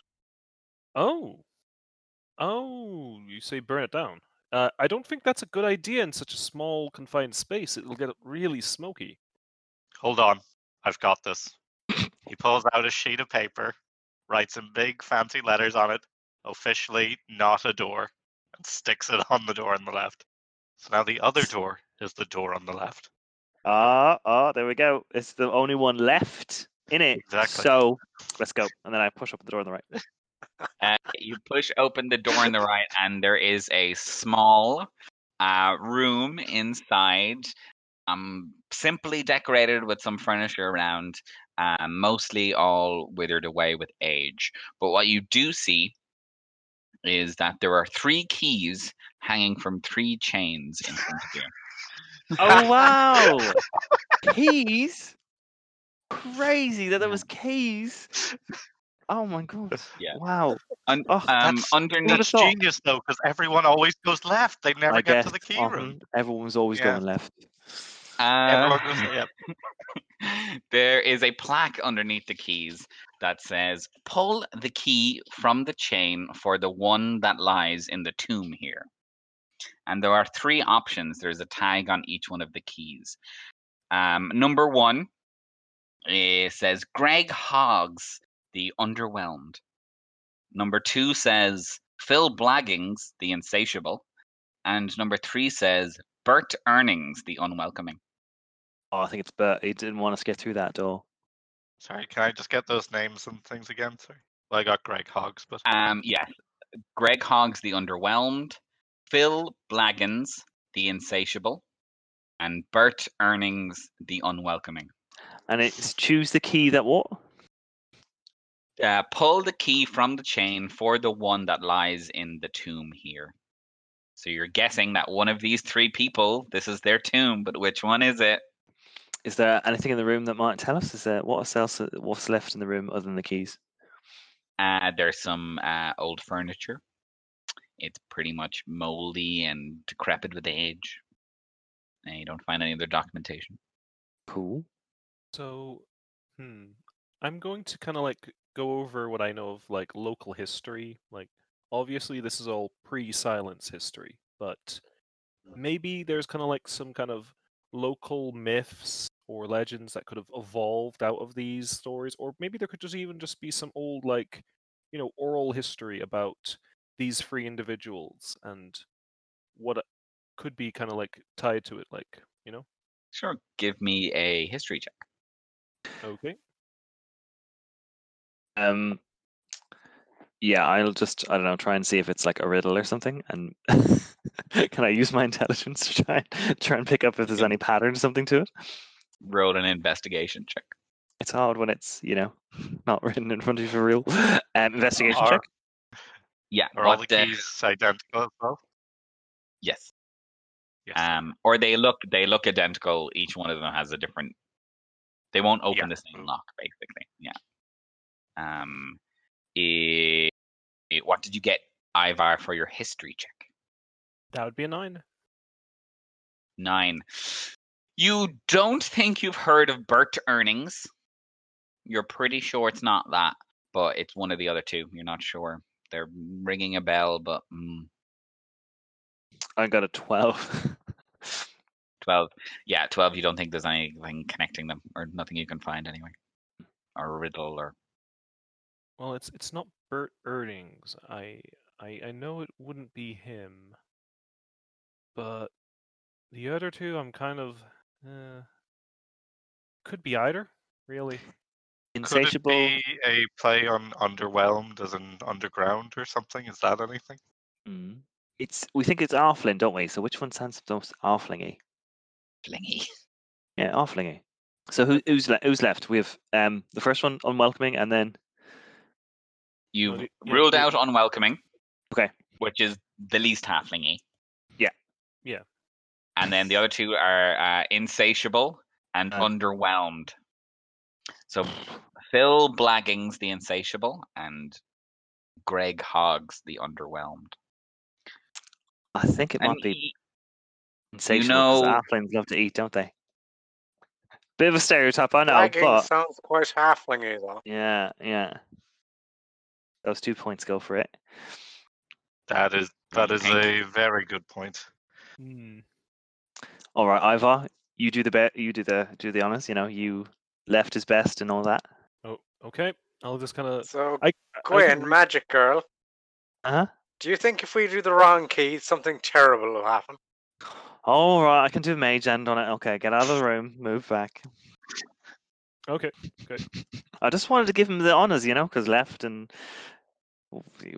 Oh, oh, you say burn it down. Uh, I don't think that's a good idea in such a small, confined space. It'll get really smoky. Hold on. I've got this. He pulls out a sheet of paper, writes in big fancy letters on it, officially not a door, and sticks it on the door on the left. So now the other door is the door on the left. Ah, ah, there we go. It's the only one left in it. Exactly. So let's go. And then I push open the door on the right. Uh, you push open the door on the right, and there is a small uh, room inside, um, simply decorated with some furniture around, uh, mostly all withered away with age. But what you do see is that there are three keys hanging from three chains in front of you. Oh wow! keys. Crazy that there was keys. Oh my god! Yeah. Wow. Un- Oh, um, That's- underneath, That's genius though, because everyone always goes left. They never I get guess to the key often room. everyone's always Yeah. going left. Uh, goes, yeah. there is a plaque underneath the keys that says pull the key from the chain for the one that lies in the tomb here. And there are three options. There's a tag on each one of the keys. Um, number one it says greg hoggs the underwhelmed. Number two says phil blaggings the insatiable. And number three says bert earnings the unwelcoming Oh, I think it's Bert. He didn't want us to get through that door. Sorry, can I just get those names and things again? Sorry. Well, I got Greg Hoggs, but Um, yes. Greg Hoggs, the underwhelmed. Phil Blaggins, the insatiable. And Bert Earnings, the unwelcoming. And it's choose the key that what? Uh, pull the key from the chain for the one that lies in the tomb here. So you're guessing that one of these three people, this is their tomb, but which one is it? Is there anything in the room that might tell us? Is there what else? What's left in the room other than the keys? Uh, there's some uh, old furniture. It's pretty much moldy and decrepit with age. And you don't find any other documentation. Cool. So, hmm, I'm going to kind of like go over what I know of like local history. Like, obviously, this is all pre-silence history, but maybe there's kind of like some kind of local myths or legends that could have evolved out of these stories, or maybe there could just even just be some old like, you know, oral history about these three individuals and what could be kind of like tied to it, like you know. Sure. Give me a history check. Okay. Um. Yeah, I'll just I don't know try and see if it's like a riddle or something, and can I use my intelligence to try and try and pick up if there's any pattern or something to it? Roll an investigation check. It's hard when it's you know not written in front of you for real. Um, investigation Are- check. Yeah. are all the what, uh, keys identical as well? yes. Yes. Um, or they look they look identical. Each one of them has a different. They won't open Yeah. the same lock, basically. Yeah. Um, eh, eh, what did you get, Ivar, for your history check? That would be a nine. Nine. You don't think you've heard of Bert Earnings. You're pretty sure it's not that, but it's one of the other two. You're not sure. They're ringing a bell, but mm, I got a twelve. 12. Yeah, 12. You don't think there's anything connecting them, or nothing you can find anyway. Or a riddle, or. Well, it's it's not Bert Earnings. I I I know it wouldn't be him, but the other two, I'm kind of uh, could be either. Really, Insatiable. Could it be a play on underwhelmed as in underground or something? Is that anything? Mm. It's we think it's Arflin, don't we? So which one sounds most Arflingy? Flingy. Yeah, Arflingy. So who, who's le- who's left? We have um the first one unwelcoming, and then You've yeah, ruled the- out unwelcoming. Okay. Which is the least halflingy. Yeah. Yeah. And then the other two are uh, insatiable and Uh. underwhelmed. So Phil Blaggings, the insatiable, and Greg Hoggs, the underwhelmed. I think it And might be he- insatiable know- because Arflins love to eat, don't they? Bit of a stereotype, I know, Lagging but sounds quite halflingy though. yeah, yeah. Those two points go for it. That is What that do is you a very good point. Hmm. All right, Ivar, you do the bet. You do the do the honors. You know, you left his best and all that. Oh, okay. I'll just kind of. So I, I Gwen, can magic girl, Uh huh. do you think if we do the wrong key, something terrible will happen? All right, I can do mage hand on it. Okay, get out of the room, move back. Okay. Good. I just wanted to give him the honors, you know, because left and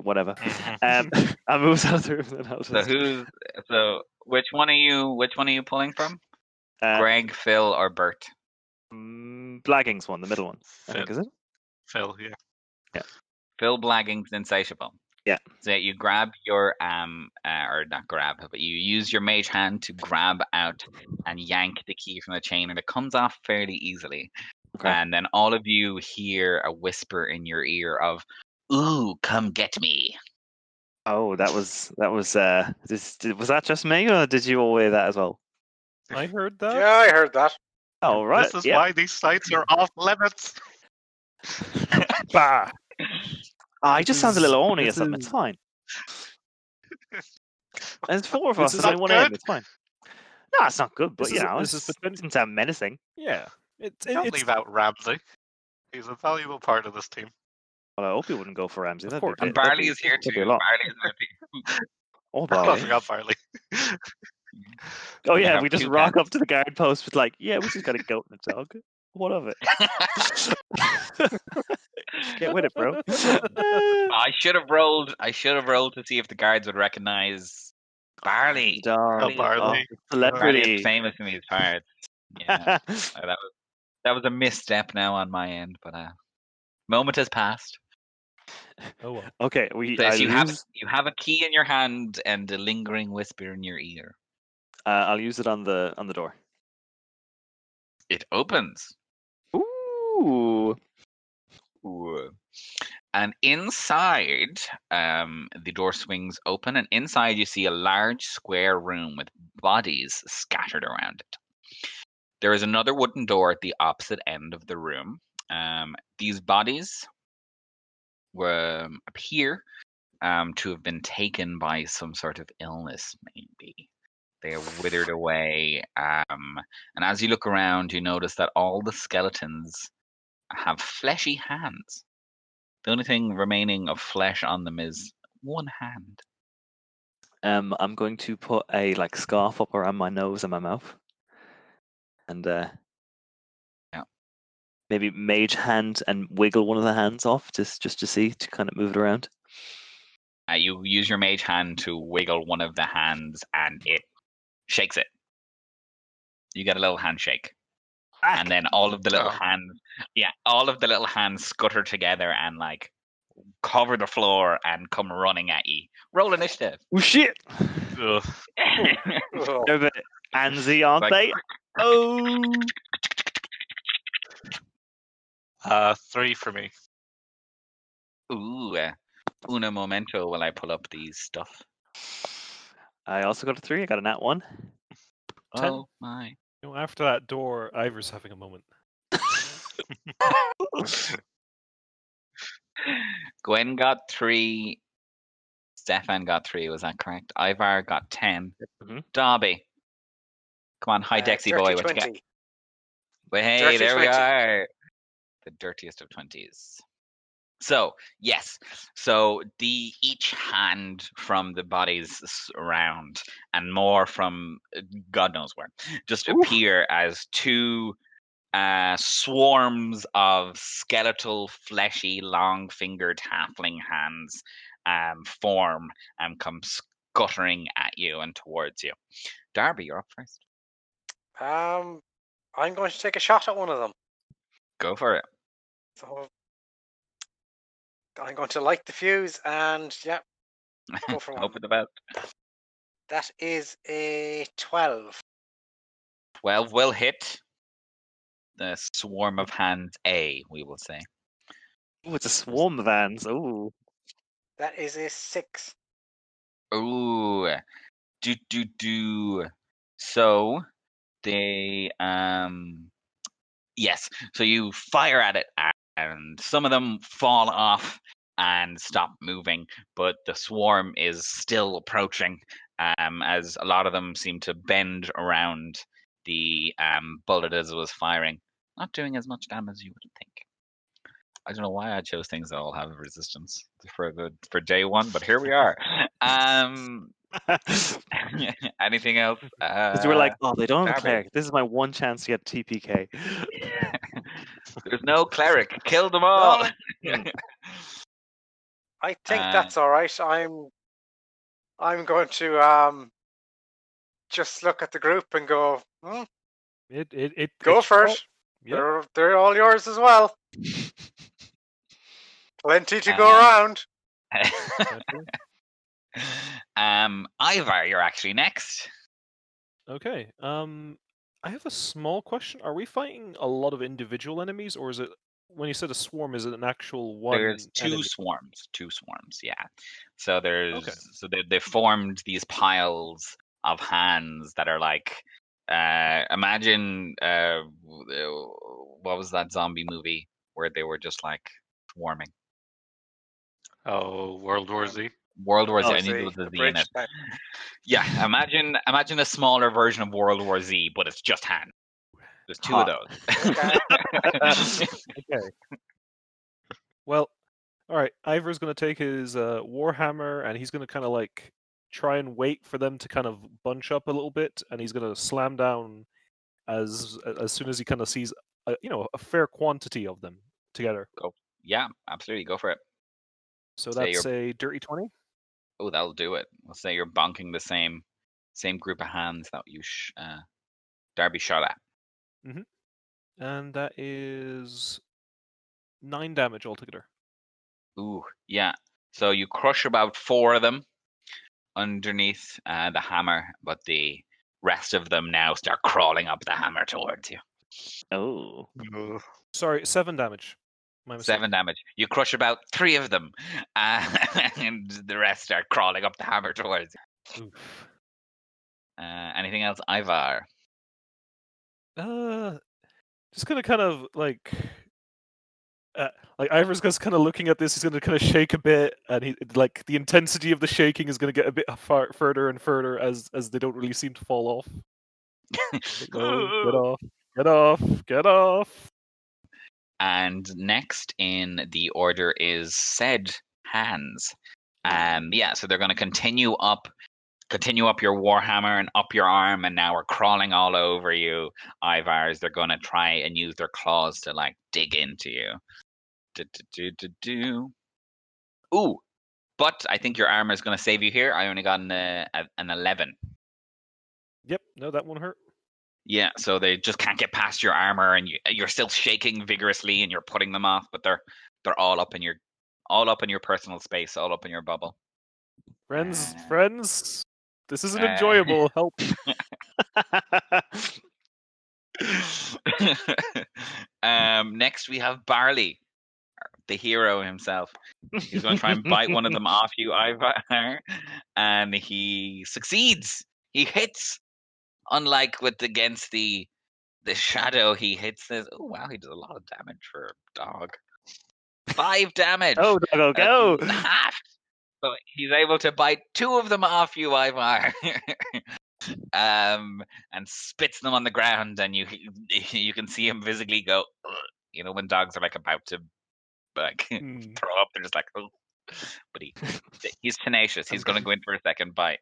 whatever. Um, I moved out of the room. Then I'll So just, who's so which one are you which one are you pulling from? uh, Greg, Phil, or Bert? mm, Blagging's one, the middle one. I Phil, think is it? Phil, yeah. Phil Blagging's insatiable. Yeah. So you grab your um uh, or not grab, but you use your mage hand to grab out and yank the key from the chain, and it comes off fairly easily. Okay. And then all of you hear a whisper in your ear of, "Ooh, come get me!" Oh, that was that was uh, this, was that just me or did you all hear that as well? I heard that. Yeah, I heard that. Oh, right. This is yeah. why these sites are off limits. Bah. Ah, he just sounds a little orny or this something. It's fine. There's four of us. is There's only one aim. It's fine. No, it's not good, but This you is- know, this it's, is it potent- doesn't menacing. Yeah. It's it, Don't it's leave out Ramsey. He's a valuable part of this team. Well, I hope he wouldn't go for Ramsey. Of That'd be a course. bit- And Barley be- is here that'd too. be a lot. Barley is with you. Oh, I forgot Barley. Oh yeah, have we just two rock cats. up to the guard post with like, yeah, we just got a goat and a dog. What of it? Get with it, bro. I should have rolled. I should have rolled to see if the guards would recognize Barley. Darling. Barley. Oh, Barley celebrity. is famous in these parts. Yeah, that was that was a misstep now on my end, but uh, moment has passed. Oh well. okay, we. Says I you have you have a key in your hand and a lingering whisper in your ear. uh, I'll use it on the on the door. It opens. Ooh. Ooh. And inside, um, the door swings open, and inside you see a large square room with bodies scattered around it. There is another wooden door at the opposite end of the room. Um, these bodies were um, appear um, to have been taken by some sort of illness, maybe. They are withered away. Um, and as you look around, you notice that all the skeletons have fleshy hands. The only thing remaining of flesh on them is one hand. Um, I'm going to put a like scarf up around my nose and my mouth, and uh, Yeah. maybe mage hand and wiggle one of the hands off just just to see to kind of move it around. Uh, you use your mage hand to wiggle one of the hands, and it shakes it. You get a little handshake, and then all of the little Oh. hands, yeah, all of the little hands scutter together and like cover the floor and come running at you. Roll initiative. Oh shit! Ugh. They're a bit antsy, aren't Like- they? Oh. Uh, three for me. Ooh, uh, una momento while I pull up these stuff. I also got a three. I got a nat one. Ten. Oh my. You know, after that door, Ivor's having a moment. Gwen got three. Stefan got three. Was that correct? Ivar got 10 Mhm. Darby, come on, high Uh, Dexy boy, what you got? 20. Well, hey, Dirty there we are. The dirtiest of twenties. So yes, so the each hand from the bodies around and more from uh, God knows where just Oof. appear as two uh, swarms of skeletal, fleshy, long-fingered halfling hands um, form and come scuttering at you and towards you. Darby, you're up first. Um, I'm going to take a shot at one of them. Go for it. So I'm going to light the fuse, and yeah, Go for one. Hope for the best. that is a twelve. 12 will hit the swarm of hands A, we will say. Oh, it's a swarm of hands. Oh. That is a six. Ooh. Do do do. So they um yes, so you fire at it and some of them fall off and stop moving, but the swarm is still approaching um as a lot of them seem to bend around the um bullet as it was firing, not doing as much damage as you would think. I don't know why I chose things that all have resistance for the for day one, but here we are. Um, anything else? Because we're like, Uh, oh, they don't have a cleric. This is my one chance to get TPK. there's no cleric. Kill them all. I think Uh, that's all right. I'm I'm going to um just look at the group and go, hmm, It it it go it's for all- it. Yep. They're they're all yours as well. Plenty to go Uh, around. Um, Ivar, you're actually next. Okay. Um, I have a small question. Are we fighting a lot of individual enemies, or is it when you said a swarm? Is it an actual one? There's two enemy? swarms. Two swarms. Yeah. So there's Okay. so they they formed these piles of hands that are like uh imagine uh what was that zombie movie where they were just like swarming Oh, World War Z. World War Z. Oh, I knew See, there was a the Z in it. type. Yeah, imagine imagine a smaller version of World War Z, but it's just hand. There's two Hot. of those. Okay. Well, all right. Ivor's going to take his uh, warhammer, and he's going to kind of like try and wait for them to kind of bunch up a little bit, and he's going to slam down as as soon as he kind of sees a, you know a fair quantity of them together. Go. Yeah, absolutely. Go for it. So Say that's a dirty twenty. Oh, that'll do it. We'll say you're bonking the same same group of hands that you sh- uh, Darby shot at. And that is nine damage altogether. Ooh, yeah. So you crush about four of them underneath uh, the hammer, but the rest of them now start crawling up the hammer towards you. Oh. Sorry, seven damage. Seven damage. You crush about three of them, uh, and the rest start crawling up the hammer towards you. Oof. Uh, anything else, Ivar? Uh, just gonna kind of like, uh, like Ivor's just kind of looking at this. He's gonna kind of shake a bit, and he like the intensity of the shaking is gonna get a bit far further and further as as they don't really seem to fall off. Like, "No, get off! Get off! Get off! And next in the order is said hands. Um, yeah, so they're going to continue up, continue up your warhammer and up your arm, and now we're crawling all over you, Ivars. They're going to try and use their claws to like dig into you. Do, do, do, do, do. Ooh, but I think your armor is going to save you here. I only got an, uh, an eleven. Yep, no, that won't hurt. Yeah, so they just can't get past your armor, and you, you're still shaking vigorously, and you're putting them off, but they're they're all up in your all up in your personal space, all up in your bubble. Friends, Uh, friends, this isn't uh, enjoyable. Help! um, next we have Barley, the hero himself. He's going to try and bite one of them off you, Ivar, and he succeeds. He hits. Unlike with against the the shadow, he hits this. Oh wow, he does a lot of damage for a dog. Five damage. Oh, doggo, go! That's half. So he's able to bite two of them off you, Ivar. um, and spits them on the ground, and you you can see him visibly go. "Ugh." You know when dogs are like about to like Hmm. throw up, they're just like, oh. But he he's tenacious. He's going to go in for a second bite.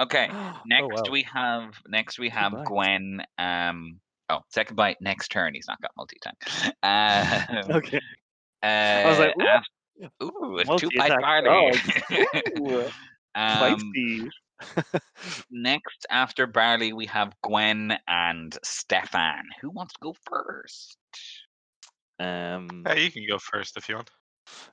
Okay. Next wow. we have next we have. Gwen. Um. Oh, second bite next turn. He's not got multi attack. Um, okay. uh, was like, "Ooh, af- ooh, a two bite multi-attack barley. Ooh, um, next after Barley, we have Gwen and Stefan. Who wants to go first? um, Yeah, you can go first if you want.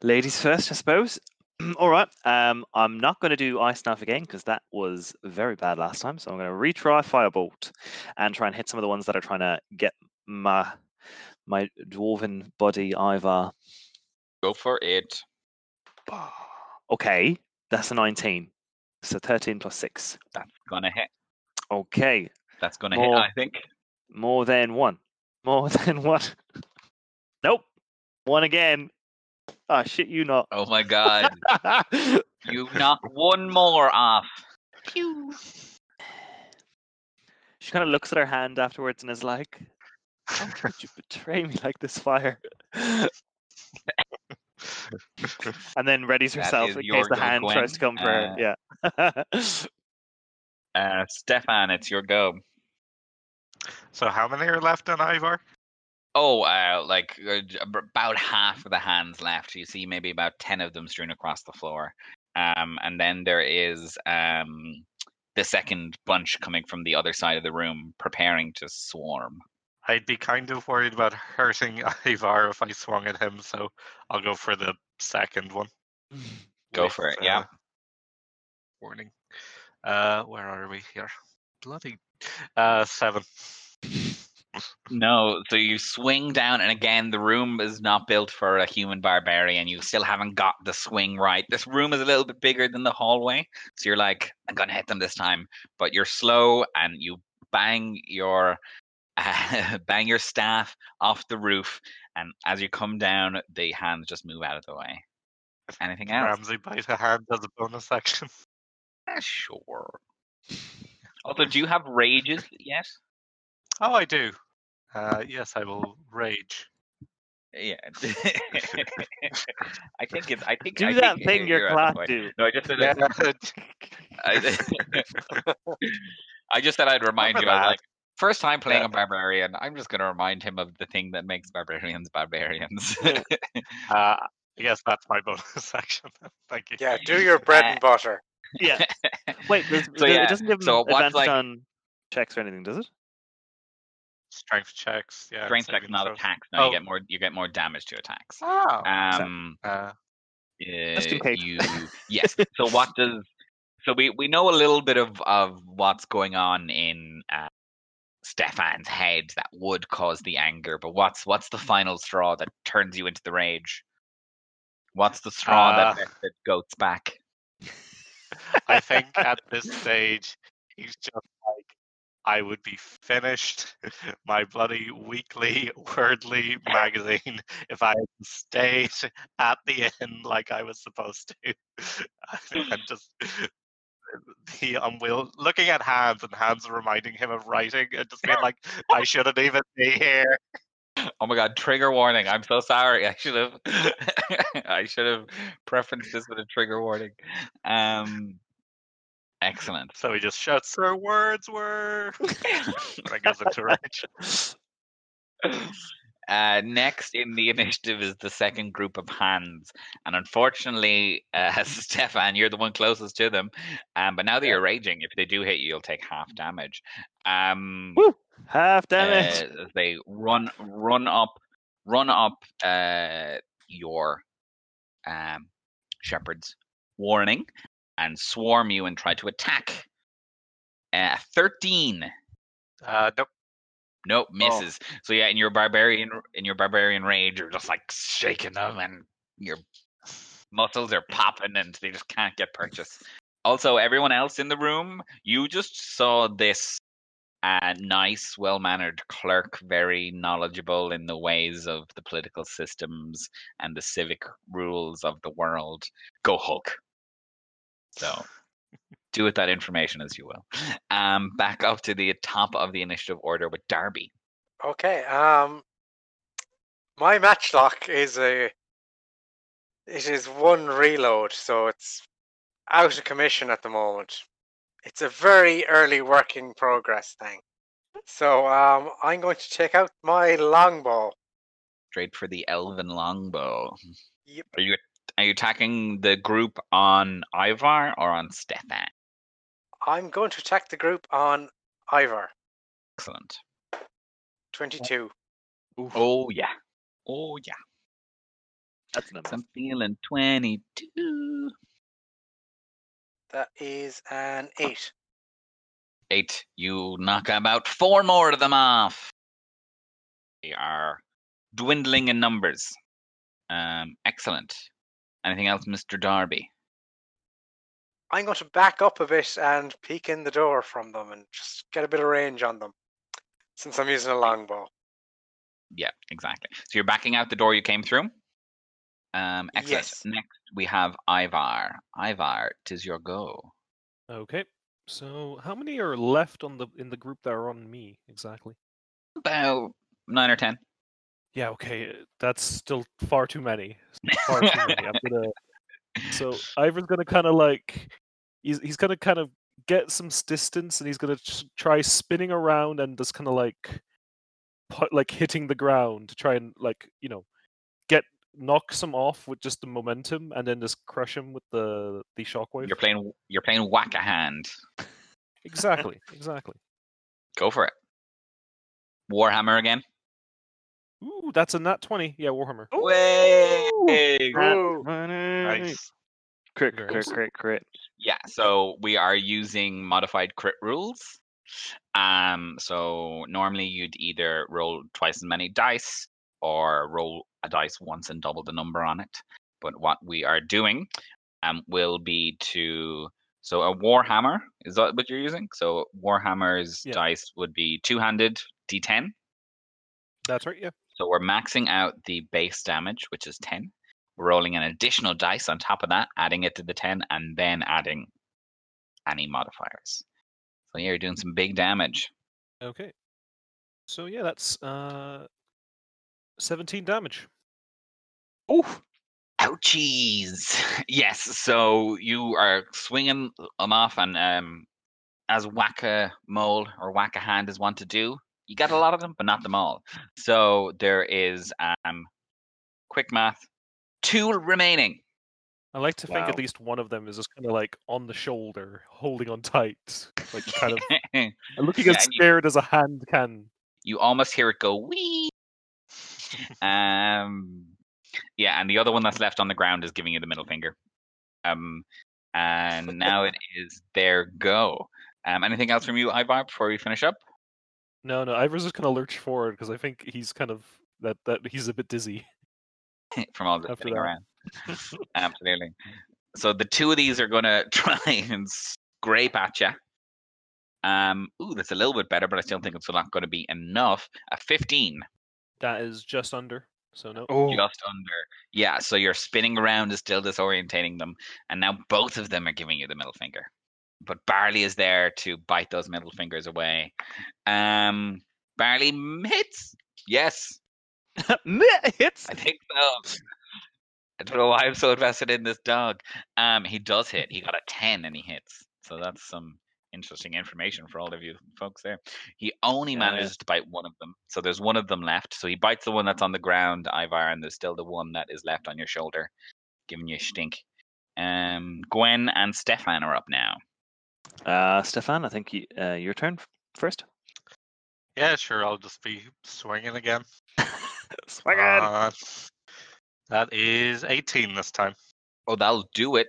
ladies first, I suppose. All right. Um, I'm not going to do Ice Knife again because that was very bad last time. So I'm going to retry Firebolt and try and hit some of the ones that are trying to get my my dwarven body Ivar. Go for it. Okay, that's a 19. So 13 plus 6. That's gonna hit. Okay, That's gonna hit. I think. more than one. More than one. Nope. One again. Ah, shit you not. Oh my god! you knock one more off. Pew. She kind of looks at her hand afterwards and is like, How could you betray me like this, fire? and then readies herself is in case the go, hand tries to come for her. Yeah. Uh, Stefan, it's your go. So how many are left on Ivar? Oh, uh, like uh, about half of the hands left. You see maybe about ten of them strewn across the floor. Um, and then there is um the second bunch coming from the other side of the room, preparing to swarm. I'd be kind of worried about hurting Ivar if I swung at him, so I'll go for the second one. Go for it, yeah. uh, Warning. Uh, where are we here? Bloody. Uh, seven. No, so you swing down, and again, the room is not built for a human barbarian. You still haven't got the swing right. This room is a little bit bigger than the hallway, so you're like, I'm gonna hit them this time, but you're slow, and you bang your uh, bang your staff off the roof, and as you come down, the hands just move out of the way. Anything else? Ramsey bite a hand as a bonus action. Yeah, sure. Also, do you have rages yet? Oh, I do. Uh, yes, I will rage. Yeah. I think it's. I think Do I that think thing you're your at the class do. No, I just said. Yeah, I, I just said I'd remind Remember you. I was that. like, First time playing Yeah. a barbarian, I'm just going to remind him of the thing that makes barbarians barbarians. Uh, I guess that's my bonus action. Thank you. Yeah, do your bread Uh, and butter. Yeah. Wait, there's, So, there- yeah, it doesn't give him so what's advantage like- on checks or anything, does it? Strength checks. Yeah. Strength checks, not throws. attacks. No, Oh. you get more. You get more damage to attacks. Oh. Um, Uh, uh, you yes. So what does so we we know a little bit of of what's going on in uh, Stefan's head that would cause the anger, but what's what's the final straw that turns you into the rage? What's the straw Uh, that the goats back? I think at this stage, he's just like, I would be finished my bloody weekly wordly magazine if I stayed at the end like I was supposed to. and just the unwill looking at Hans and Hans reminding him of writing and just being like, I shouldn't even be here. Oh my god, trigger warning. I'm so sorry. I should have I should have preferenced this with a trigger warning. Um excellent. So he just shouts, Sir Wordsworth. and I goes into rage. Uh, next in the initiative is the second group of hands, and unfortunately, uh, Stefan, you're the one closest to them. Um, but now that you're raging, if they do hit you, you'll take half damage. Um, Woo! Half damage. uh, they run run up run up uh, your um, shepherd's warning and swarm you and try to attack. Uh, Thirteen. Uh, nope. Nope, misses. So yeah, in your barbarian in your barbarian rage, you're just like shaking them, and your muscles are popping, and they just can't get purchase. Also, everyone else in the room, you just saw this uh, nice, well mannered clerk, very knowledgeable in the ways of the political systems and the civic rules of the world. Go Hulk. So do with that information as you will. Um, back up to the top of the initiative order with Darby. Okay. Um, my matchlock is a. It is one reload, so it's out of commission at the moment. It's a very early work in progress thing. So um, I'm going to take out my longbow. Straight for the elven longbow. Yep. Are you are you attacking the group on Ivar or on Stefan? I'm going to attack the group on Ivar. Excellent. Twenty-two. Oh yeah. Oh yeah. That's an I'm feeling twenty two. That is an eight. Eight. You knock about four more of them off. They are dwindling in numbers. Um, excellent. Anything else, Mr. Darby? I'm going to back up a bit and peek in the door from them and just get a bit of range on them, since I'm using a longbow. Yeah, exactly. So you're backing out the door you came through. Um, excellent. Yes. Next we have Ivar. Ivar, tis your go. Okay. So how many are left on the in the group that are on me exactly? About nine or ten. Yeah, okay. uh, That's still far too many. Far too many. Gonna So Ivor's gonna kinda like he's he's gonna kind of get some distance and he's gonna try spinning around and just kinda like put like hitting the ground to try and like, you know, get knock some off with just the momentum and then just crush him with the the shockwave. You're playing. You're playing whack a hand. Exactly, exactly. Go for it. Warhammer again. Ooh, that's a nat twenty. Yeah, Warhammer. Way. Ooh. Nice. Crit, Very crit, nice. crit, crit. Yeah. So we are using modified crit rules. Um. So normally you'd either roll twice as many dice or roll a dice once and double the number on it. But what we are doing, um, will be to so a warhammer is that what you're using? So warhammer's Yeah. dice would be two-handed d10. That's right, yeah. So we're maxing out the base damage, which is 10. We're rolling an additional dice on top of that, adding it to the 10, and then adding any modifiers. So yeah, you're doing some big damage. Okay. So yeah, that's uh 17 damage. Oof. Ouchies! Yes, so you are swinging them off, and um, as whack a mole or whack a hand is want to do, you got a lot of them, but not them all. So there is um, quick math, two remaining. I like to think Wow. at least one of them is just kind of like on the shoulder, holding on tight, like kind of looking Yeah, as and you- scared as a hand can. you almost hear it go wee. Um, yeah, and the other one that's left on the ground is giving you the middle finger. Um, and now it is their go. Um, anything else from you, Ivar, before we finish up? No, no, Ivar's just kind of lurch forward because I think he's kind of that that he's a bit dizzy. from all the After spinning that. around. Absolutely. So the two of these are going to try and scrape at you. Um, ooh, that's a little bit better, but I still think it's not going to be enough. A 15, That is just under. So no. Oh, just under. Yeah, so you're spinning around is still disorientating them, and now both of them are giving you the middle finger. But Barley is there to bite those middle fingers away. Um, Barley hits. Yes, hits. I think so. I don't know why I'm so invested in this dog. Um, he does hit. He got a ten and he hits. So that's some interesting information for all of you folks there. He only Yeah, manages to bite one of them. So there's one of them left. So he bites the one that's on the ground, Ivar, and there's still the one that is left on your shoulder, giving you a stink. Um, Gwen and Stefan are up now. Uh, Stefan, I think you, uh, your turn first. Yeah, sure. I'll just be swinging again. Swinging. Uh, that is 18 this time. Oh, that'll do it.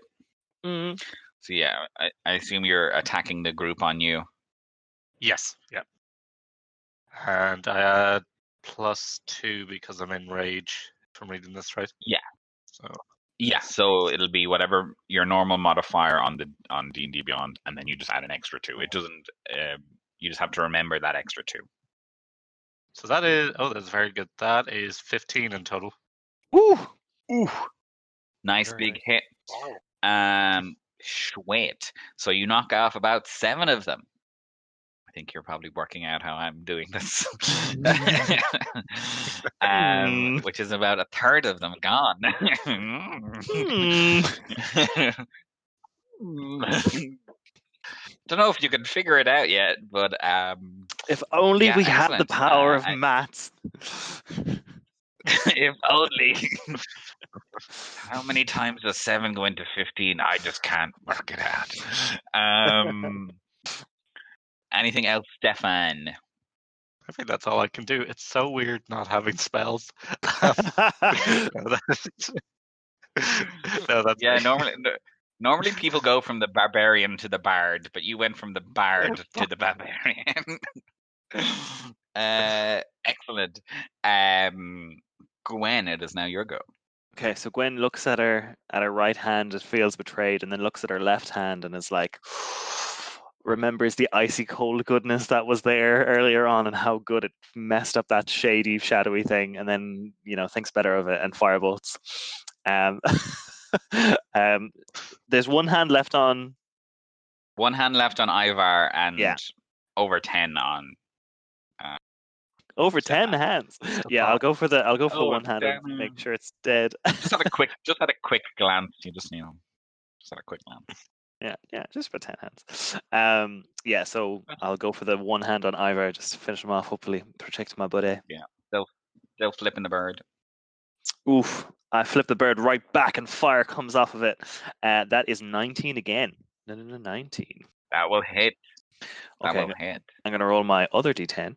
Mm. So yeah, I, I assume you're attacking the group on you. Yes. Yeah. And I add plus two because I'm in rage. If I'm reading this right. Yeah. So Yeah, so it'll be whatever your normal modifier on the on D and D Beyond, and then you just add an extra two. It doesn't. Uh, you just have to remember that extra two. so that is. Oh, that's very good. That is 15 in total. Ooh. Ooh, nice Very big hit. Um, sweet. So you knock off about seven of them. Think you're probably working out how I'm doing this. um, which is about a third of them gone. Mm. Don't know if you can figure it out yet, but um, If only Yeah, we had the power Uh, of I- maths. if only. How many times does seven go into fifteen? I just can't work it out. Um, anything else, Stefan? I think that's all I can do. It's so weird not having spells. no, that's, no, that's Yeah, normally. no- Normally, people go from the barbarian to the bard, but you went from the bard to the barbarian. uh, excellent. Um, Gwen, it is now your go. okay, so Gwen looks at her at her right hand and feels betrayed, and then looks at her left hand and is like, remembers the icy cold goodness that was there earlier on and how good it messed up that shady, shadowy thing, and then you know thinks better of it and firebolts. Um, um, there's one hand left on. One hand left on Ivar and Yeah. over ten on. Over ten hands. Yeah, I'll go for the I'll go for Oh, one hand and make sure it's dead. Just had a quick, just had a quick glance. You just you know, just had a quick glance. Yeah, yeah, just for ten hands. Um, yeah, so I'll go for the one hand on Ivar just to finish him off. Hopefully, protect my buddy. Still flipping the bird. Oof! I flip the bird right back, and fire comes off of it. Uh, that is nineteen again. No, no, no, nineteen. That will hit. That Okay, will hit. I'm gonna roll my other d10.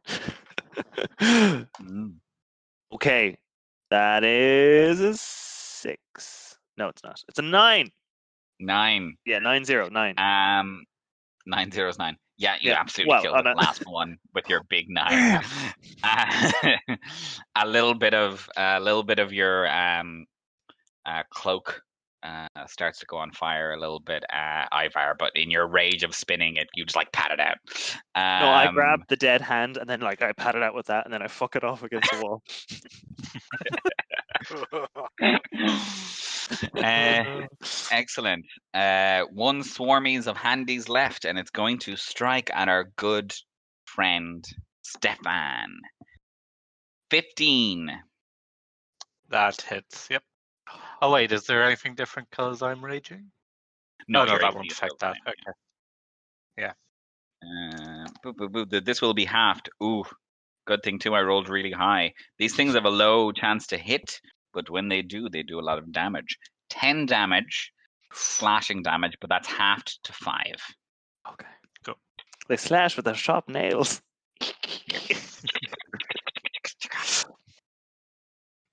Mm. okay, that is a six. No, it's not. It's a nine. Nine. Yeah, nine zero nine. Um, nine zeros nine. Yeah, you Yeah, absolutely well, killed the last one with your big nine. Uh, a little bit of a little bit of your um, uh, cloak uh, starts to go on fire a little bit, uh, Ivar. But in your rage of spinning it, you just like pat it out. Um, No, I grab the dead hand and then like I pat it out with that and then I fuck it off against the wall. uh, excellent. Uh, one swarmies of handies left, and it's going to strike at our good friend Stefan. Fifteen. that hits. Yep. Oh wait, is there anything different because I'm raging? No, oh, no, that won't affect that. Okay. Uh, boo, boo, boo. This will be halved. Ooh, good thing too. I rolled really high. These things have a low chance to hit, but when they do, they do a lot of damage. Ten damage, slashing damage, but that's halved to five. Okay. Go. They slash with their sharp nails.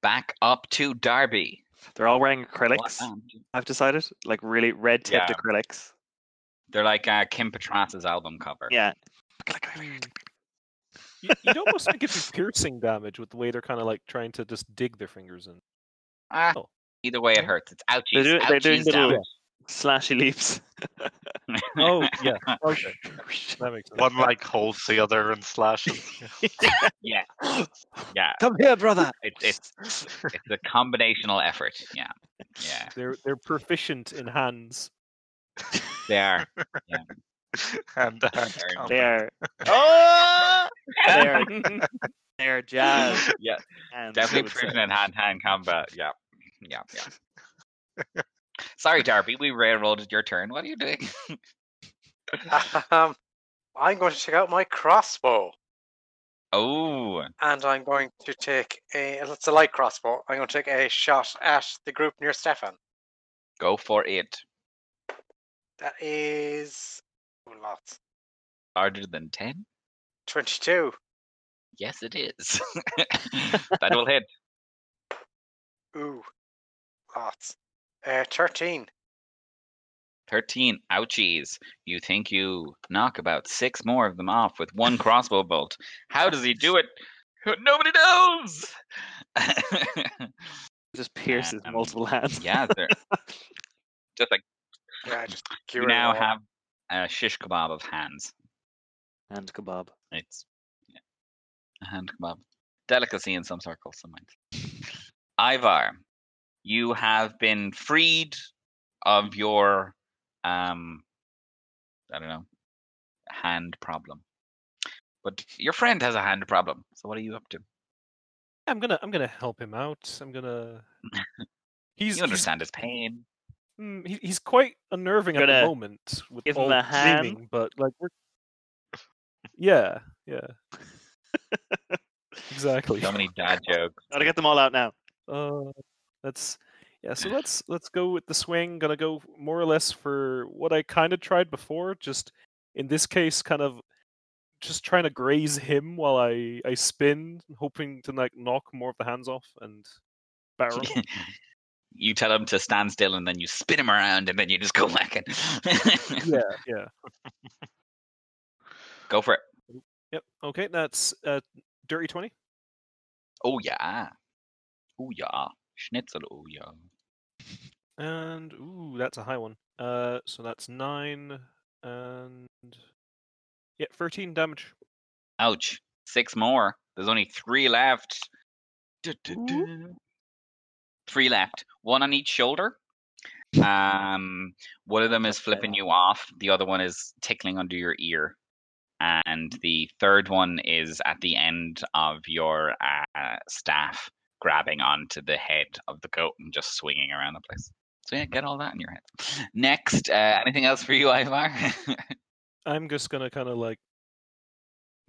Back up to Darby. They're all wearing acrylics. am- I've decided, like really red tipped Yeah. acrylics. They're like uh, Kim Petras's album cover. Yeah. You, you'd almost think it'd be piercing damage with the way they're kind of like trying to just dig their fingers in. Ah, Oh. either way, it hurts. It's ouchies. They're, do- they're doing ouchies little damage. slashy leaps. Oh yeah, okay, that makes sense. One like holds the other and slashes. Yeah, yeah. Come here, brother. It's it's it's a combinational effort. Yeah, yeah. They're they're proficient in hands. They are. and uh, Very combat. They're oh, they're they're jazz. Yeah, hands, I Definitely would say. proficient in hand-hand combat. Yeah, yeah, yeah. Sorry, Darby, we railroaded your turn. What are you doing? um, I'm going to check out my crossbow, oh, and I'm going to take a. It's a light crossbow. I'm going to take a shot at the group near Stefan. go for it. That is lots. Harder than ten? Twenty-two. Yes, it is. that will hit. Ooh, lots. Uh, thirteen. 13. Ouchies. You think you knock about six more of them off with one crossbow bolt. How does he do it? Nobody knows! Just pierces Um, multiple hands. yeah, they're just like Yeah, just you now have a shish kebab of hands. and kebab. It's yeah, a hand kebab. Delicacy in some circles, some minds. Ivar, you have been freed of your um I don't know hand problem. But your friend has a hand problem. So what are you up to? I'm gonna I'm gonna help him out. I'm gonna. He's You understand his pain. He's, mm, he, he's quite unnerving at the moment with give him all a the hand? screaming, but like we're. Yeah, yeah. exactly. So many dad jokes. Gotta get them all out now. Uh, let's yeah. So let's let's go with the swing. Gonna go more or less for what I kind of tried before. Just in this case, kind of just trying to graze him while I I spin, hoping to like knock more of the hands off and barrel. you tell him to stand still and then you spin him around and then you just go whacking. yeah, yeah. Go for it. Yep. Okay, that's uh, dirty twenty. Oh yeah. Oh yeah. Schnitzel, oh yeah. And ooh, that's a high one. Uh, so that's nine and yeah, thirteen damage. Ouch. Six more. There's only three left. Three left. One on each shoulder. Um, one of them is flipping you off. The other one is tickling under your ear, and the third one is at the end of your uh, staff, grabbing onto the head of the goat and just swinging around the place. So yeah, get all that in your head. Next, uh, anything else for you, Ivar? I'm just gonna kind of like,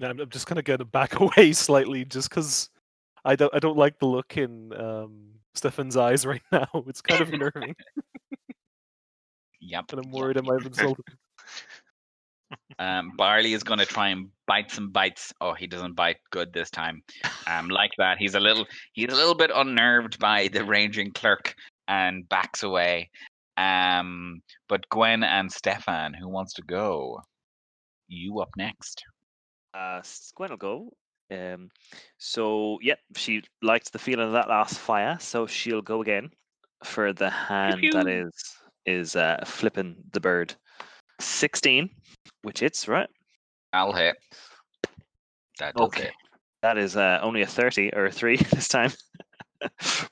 I'm I'm just gonna get back away slightly, just because I don't I don't like the look in um Stefan's eyes right now. It's kind of unnerving, yep. and I'm yep, worried I might have insulted. him. Um, Barley is going to try and bite some bites. Oh, he doesn't bite good this time. Um, like that, he's a little he's a little bit unnerved by the ranging clerk and backs away. Um, but Gwen and Stefan, who wants to go? You up next? Uh, s- Gwen will go. Um, so yep, she likes the feeling of that last fire, so she'll go again for the hand that pew. is is uh, flipping the bird. Sixteen, which it's right. I'll hit. That does Okay, hit. that is uh, only a thirty or a three this time.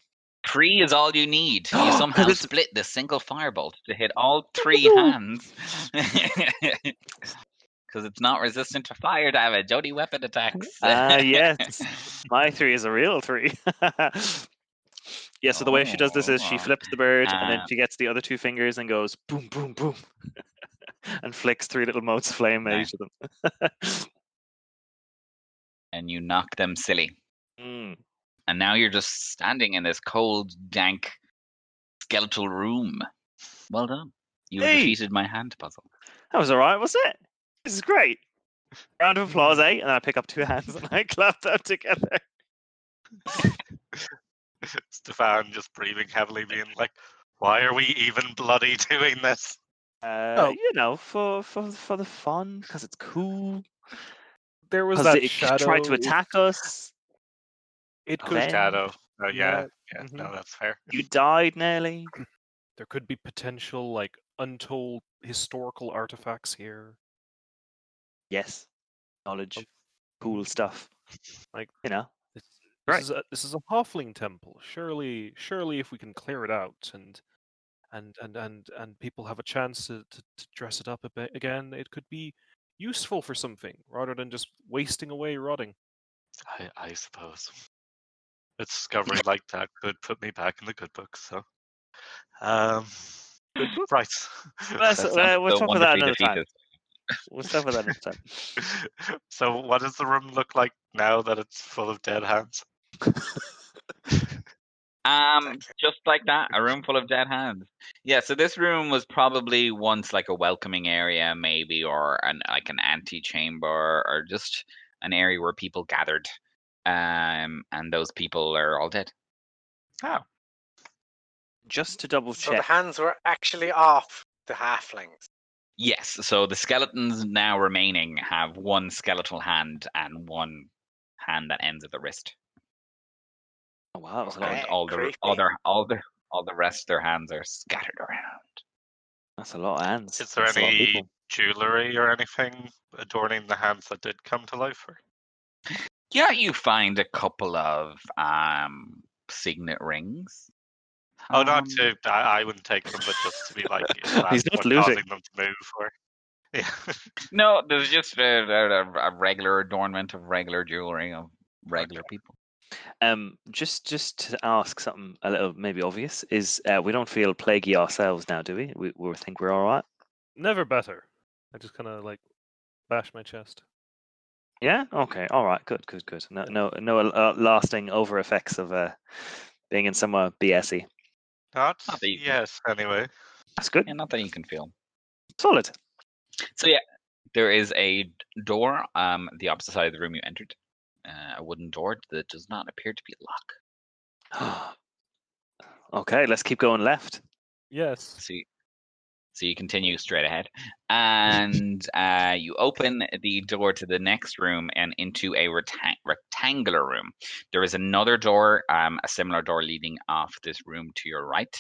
Three is all you need. You somehow split the single firebolt to hit all three hands. Because it's not resistant to fire damage, only weapon attacks. Ah, yes. My three is a real three. yeah, so the way she does this is she Oh. flips the bird and then Ah. she gets the other two fingers and goes boom, boom, boom. and flicks three little motes of flame at each of them. and you knock them silly. Mm. And now you're just standing in this cold, dank, skeletal room. Well done. You Hey! defeated my hand puzzle. That was all right, was it? This is great. Round of applause, eh? And then I pick up two hands and I clap them together. Stefan just breathing heavily, being like, "Why are we even bloody doing this?" Uh, Oh. You know, for for for the fun, because it's cool. There was Because that it shadow. tried to attack us. It could. man. Shadow. Oh yeah, Yeah, yeah. mhm. No, that's fair. You died nearly. There could be potential like untold historical artifacts here. Yes. Knowledge. Oh. Cool stuff. Like- you know. This, Right. is a this is a Halfling temple. Surely, surely, if we can clear it out and and and and and people have a chance to, to, to dress it up a bit again, it could be useful for something rather than just wasting away rotting. I, I suppose. A discovery like that could put me back in the good books. So, um, right. Let's- That uh, we'll so talk about that wonderfully another time. defeated. We'll start with that next time. so, what does the room look like now that it's full of dead hands? Um, just like that, a room full of dead hands. Yeah, so this room was probably once like a welcoming area, maybe, or an like an antechamber, or just an area where people gathered. Um, and those people are all dead. Oh, Just to double check. So the hands were actually off the halflings. Yes, so the skeletons now remaining have one skeletal hand and one hand that ends at the wrist. Oh, wow, that was a All, all the creepy. all their all the all the rest of their hands are scattered around. That's a lot of hands. is there That's a lot of any jewelry or anything adorning the hands that did come to life? Or? Yeah, you find a couple of um signet rings. Oh, not Um, to. I, I wouldn't take them, but just to be like, is that He's not losing them to move? Or yeah, No, there's just a, a, a regular adornment of regular jewelry of regular people. Um, just just to ask something a little maybe obvious is uh, we don't feel plaguey ourselves now, do we? We, we think we're all right. Never better. I just kind of like bash my chest. Yeah. Okay. All right. Good. Good. Good. No. No. No uh, lasting over effects of uh, being in somewhere BSy. Not Not that you can- yes. Anyway, That's good. Yeah, not that you can feel. Solid. So yeah, there is a door um the opposite side of the room you entered. Uh, a wooden door that does not appear to be locked. okay. Let's keep going left. Yes. So you, so you continue straight ahead, and uh, you open the door to the next room and into a rectang- rectangular room. There is another door, um, a similar door leading off this room to your right.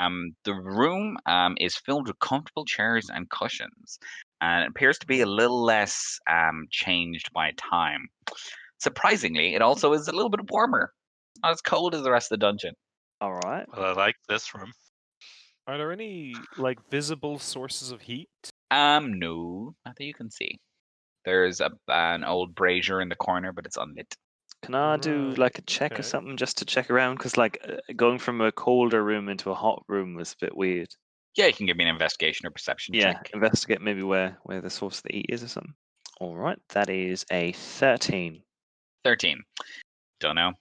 Um, the room um, is filled with comfortable chairs and cushions, and it appears to be a little less um, changed by time. Surprisingly, it also is a little bit warmer. Not as cold as the rest of the dungeon. All right. well, I like this room. Are there any like visible sources of heat? Um, no, not that you can see. There's a an old brazier in the corner, but it's unlit. Can I do like a check or something just to check around? Because like uh, going from a colder room into a hot room was a bit weird. Yeah, you can give me an investigation or perception Yeah. check. Investigate maybe where where the source of the heat is or something. All right. That is a thirteen. Thirteen. Don't know.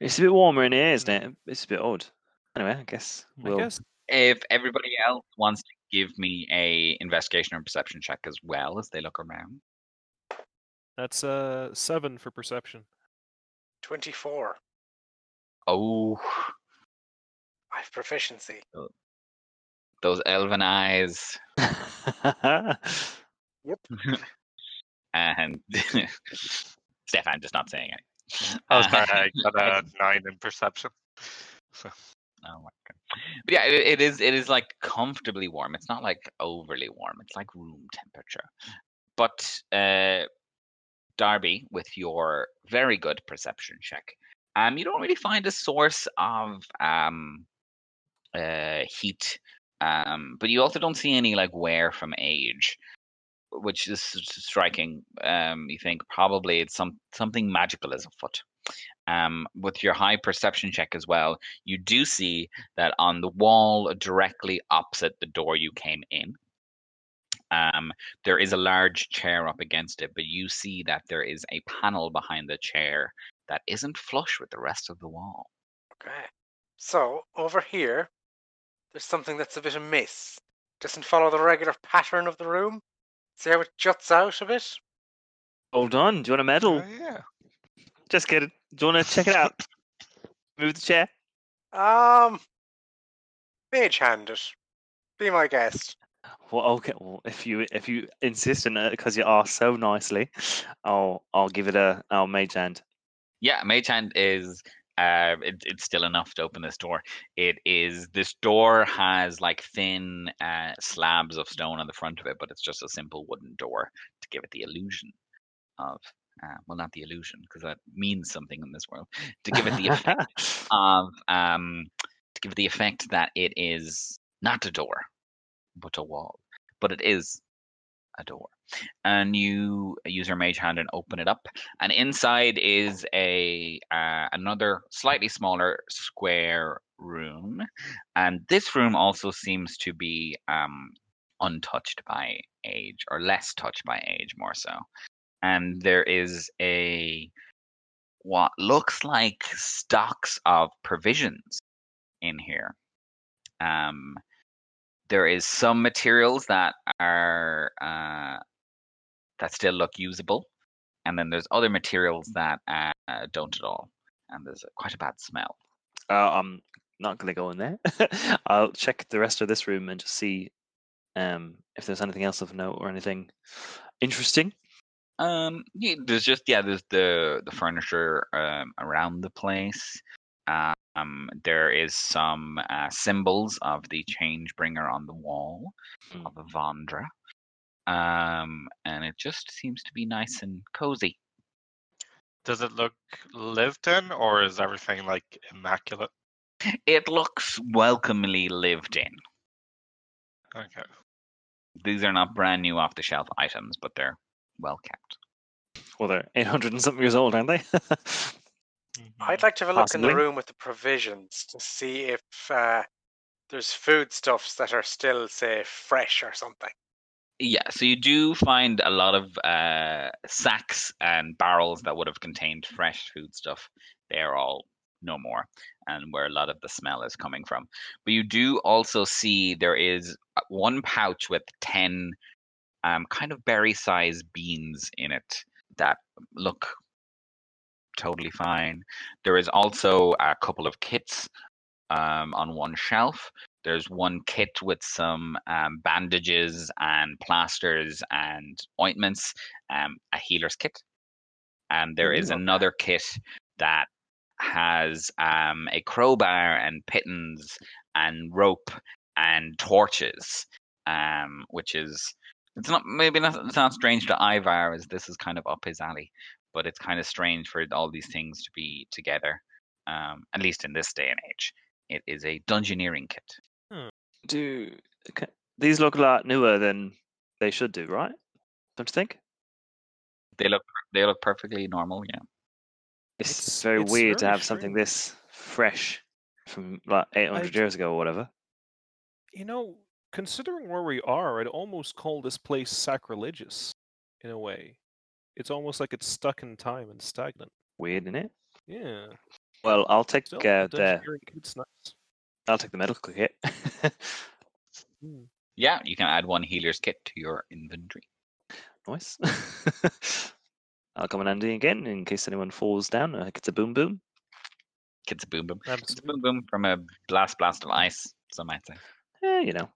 It's a bit warmer in here, isn't it? It's a bit odd. Anyway, I guess we'll. guess If everybody else wants to give me a investigation or perception check as well as they look around. that's uh seven for perception. 24. Oh, I have proficiency. those elven eyes. Yep. and Stefan just not saying anything. I was Uh, sorry, I got a nine in perception. So, Oh my god! But yeah, it, it is. It is like comfortably warm. It's not like overly warm. It's like room temperature. But uh, Darby, with your very good perception check, um, you don't really find a source of um, uh, heat. Um, but you also don't see any like wear from age, which is striking. Um, you think probably it's some something magical is afoot. Um, with your high perception check as well, you do see that on the wall directly opposite the door you came in, Um, there is a large chair up against it, but you see that there is a panel behind the chair that isn't flush with the rest of the wall. Okay. So over here, there's something that's a bit amiss. Doesn't follow the regular pattern of the room. See how it juts out a bit? Hold on. Do you want a medal? Oh, yeah. Just kidding. Do you want to check it out? Move the chair. Um, mage hand it. Be my guest. Well, okay. Well, if you if you insist on it because you asked so nicely, I'll I'll give it a I'll mage hand. Yeah, Mage Hand is uh, it, it's still enough to open this door. It is this door has like thin uh, slabs of stone on the front of it, but it's just a simple wooden door to give it the illusion of uh, well, not the illusion because that means something in this world. To give it the effect of um, to give it the effect that it is not a door, but a wall, but it is a door. And you use your mage hand and open it up, and inside is a uh, another slightly smaller square room, and this room also seems to be um, untouched by age, or less touched by age, more so. And there is a what looks like stocks of provisions in here. Um, there is some materials that are uh, that still look usable, and then there's other materials that uh, don't at all, and there's quite a bad smell. Uh, I'm not going to go in there. I'll check the rest of this room and just see um, if there's anything else of note or anything interesting. Um, yeah, there's just yeah, there's the the furniture um, around the place. Um, there is some uh, symbols of the change bringer on the wall Mm. of Avandra. Um, and it just seems to be nice and cozy. Does it look lived in, or is everything like immaculate? It looks welcomely lived in. Okay. These are not brand new off the shelf items, but they're well kept. Well, they're 800 and something years old, aren't they? I'd like to have a look in the room with the provisions to see if uh, there's foodstuffs that are still, say, fresh or something. Yeah, so you do find a lot of uh, sacks and barrels that would have contained fresh food stuff. They're all no more, and where a lot of the smell is coming from. But you do also see there is uh, one pouch with 10 um, kind of berry sized beans in it that look totally fine. There is also a couple of kits um, on one shelf. There's one kit with some um, bandages and plasters and ointments, um, a healer's kit. And there is another kit that has um, a crowbar and pitons and rope and torches, um, which is it's not maybe not it's not strange to Ivar as this is kind of up his alley, but it's kind of strange for all these things to be together. Um, at least in this day and age, it is a dungeoneering kit. do ca- these look a lot newer than they should do, right? Don't you think? They look they look perfectly normal. Yeah. It's, It's- very it's weird to have something this fresh from like 800 I'd- years ago or whatever. You know, considering where we are, I'd almost call this place sacrilegious in a way. It's almost like it's stuck in time and stagnant. Weird, isn't it? Yeah. Well, I'll take Still, uh, the the dungeoneering kit's nice. I'll take the medical kit. Hmm. Yeah, you can add one healer's kit to your inventory. nice. I'll come in handy again in case anyone falls down. Like it's a boom boom. Kit's a boom boom. It's a boom boom from a blast blast of ice. Some might say. Eh, you know.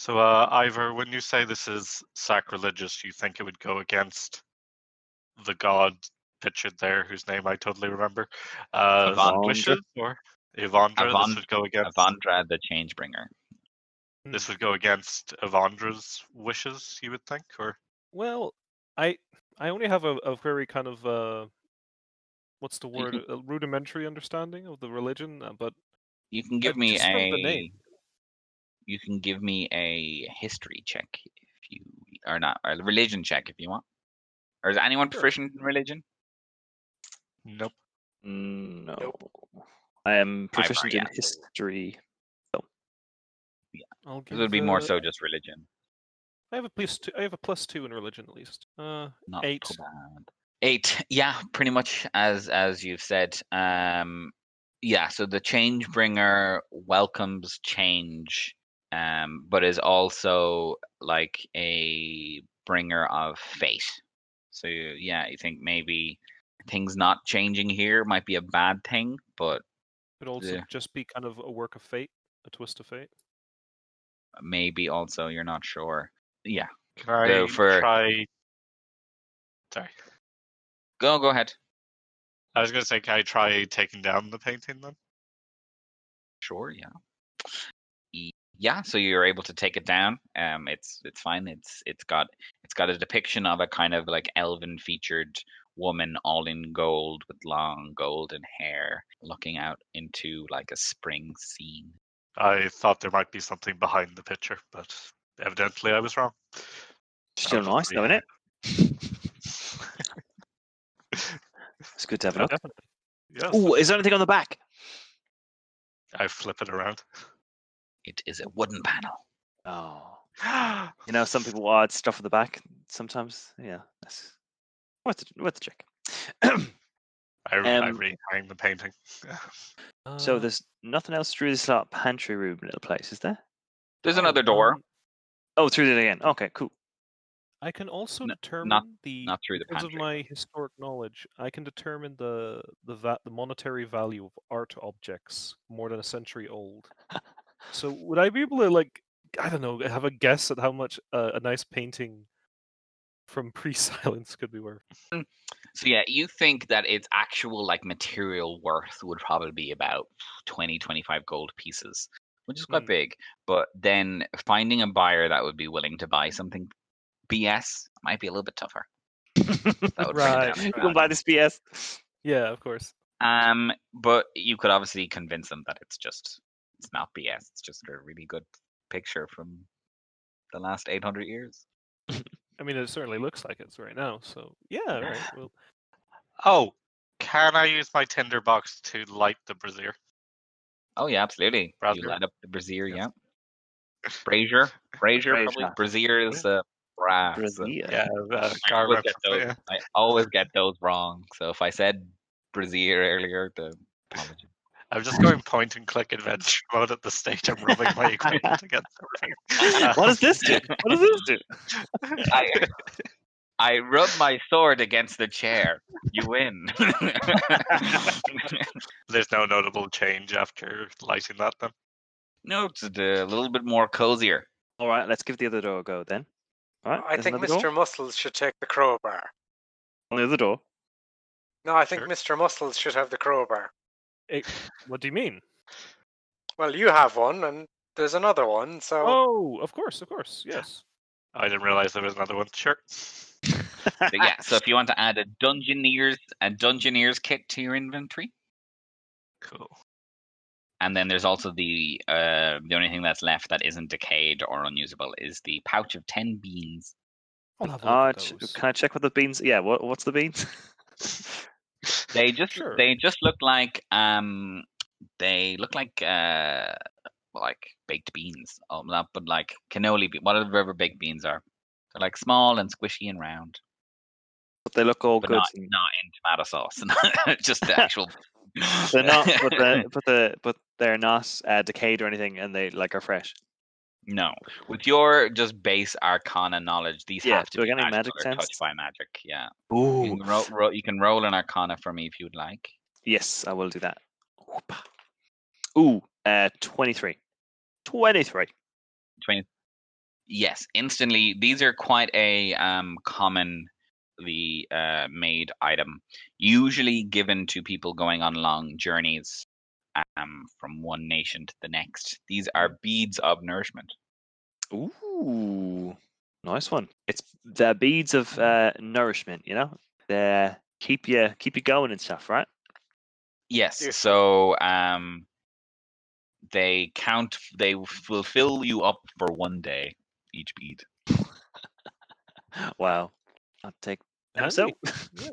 So, uh, Ivar, when you say this is sacrilegious, you think it would go against the god pictured there, whose name I totally remember, uh, Avandra. wishes, or Evandra? Avand- this would go against. Avandra the Changebringer. This would go against Evandra's wishes, you would think, or Well, I I only have a, a very kind of uh, what's the word? A rudimentary understanding of the religion, uh, but You can give me just from the a. name. You can give me a history check if you or not a religion check if you want. Or is anyone proficient in religion? nope. No. I am proficient in yes. history. I'll give This would be more uh, so just religion. I have a plus two. I have a plus two in religion at least. Uh, Not Eight. so bad. Eight. Yeah, pretty much as as you've said. Um, yeah. So the change bringer welcomes change, um, but is also like a bringer of fate. So yeah, you think maybe things not changing here might be a bad thing, but could also Yeah. just be kind of a work of fate, a twist of fate. maybe also you're not sure. Yeah. Can I So for- try? Sorry, Go go ahead. I was going to say, can I try taking down the painting then? Sure, yeah. Yeah, so you're able to take it down. Um, it's it's fine. It's it's got it's got a depiction of a kind of like elven featured woman, all in gold with long golden hair, looking out into like a spring scene. I thought there might be something behind the picture, but evidently I was wrong. Still I'll nice, though, isn't it? It's good to have a Yeah, look. yes, Oh, is there anything on the back? I flip it around. It is a wooden panel. Oh, you know, some people add stuff at the back. Sometimes, yeah, that's worth the, worth the check. I, I Um, rehang the painting. so Uh, there's nothing else through this lot pantry room little place, is there? There's oh, another door, Oh, through it again. Okay, cool. I can also N- determine the not through the because of my historic knowledge. I can determine the the va- the monetary value of art objects more than a century old. So would I be able to like I don't know have a guess at how much uh, a nice painting from pre-silence could be worth? So yeah, you think that its actual like material worth would probably be about 20, 25 gold pieces, which is quite Hmm. big. But then finding a buyer that would be willing to buy something BS might be a little bit tougher. That would Right, you can buy this BS. Yeah, of course. Um, but you could obviously convince them that it's just it's not BS. It's just a really good picture from the last 800 years. I mean, it certainly looks like it's right now. So yeah, all right. Well, Oh, can I use my tinder box to light the brazier? Oh yeah, absolutely. You light up the brazier, Yes. yeah. Brazier, brazier, probably. Brazier. Brazier is uh, brass. so- Brazil. Yeah, uh, I always, get those, yeah. I always get those wrong. So if I said brazier earlier, the apology. I'm just going point and click adventure mode at the stage. I'm rubbing my equipment against everything. What does this do? What does this do? I, I rub my sword against the chair. You win. There's no notable change after lighting that then. no, it's a little bit more cozier. All right, let's give the other door a go then. All right, I think Mr. door. Muscles should take the crowbar. On the other door. No, I think Sure. Mr. Muscles should have the crowbar. Eh, what do you mean? Well, you have one, and there's another one, so Oh, of course, of course, yes. I didn't realize there was another one. Sure. But yeah, so if you want to add a dungeoneer's a dungeoneer's kit to your inventory, Cool. and then there's also the uh the only thing that's left that isn't decayed or unusable is the pouch of ten beans. I'll have a look Uh, at those. can I check what the beans? Yeah, what, what's the beans? They just Sure. they just look like um they look like uh like baked beans. Oh, not but like cannoli, be- whatever baked beans are. They're like small and squishy and round, But they look all but good. not and- not in tomato sauce. just the actual. They're not, but the but the but they're not uh, decayed or anything, and they like are fresh. No, with your just base Arcana knowledge, these Yeah, have to do be magical magic or touched by magic. Yeah, Ooh, you can, ro- ro- you can roll an Arcana for me if you'd like. yes, I will do that. Whoop. Ooh, uh, twenty-three. Twenty-three. 20 yes instantly these are quite a um commonly uh made item usually given to people going on long journeys um from one nation to the next these are beads of nourishment Ooh, nice one. It's the beads of uh, nourishment. You know, they keep you keep you going and stuff, right? yes Yes. so um they count they will fill you up for one day each bead Wow. I'll take them so. Yeah,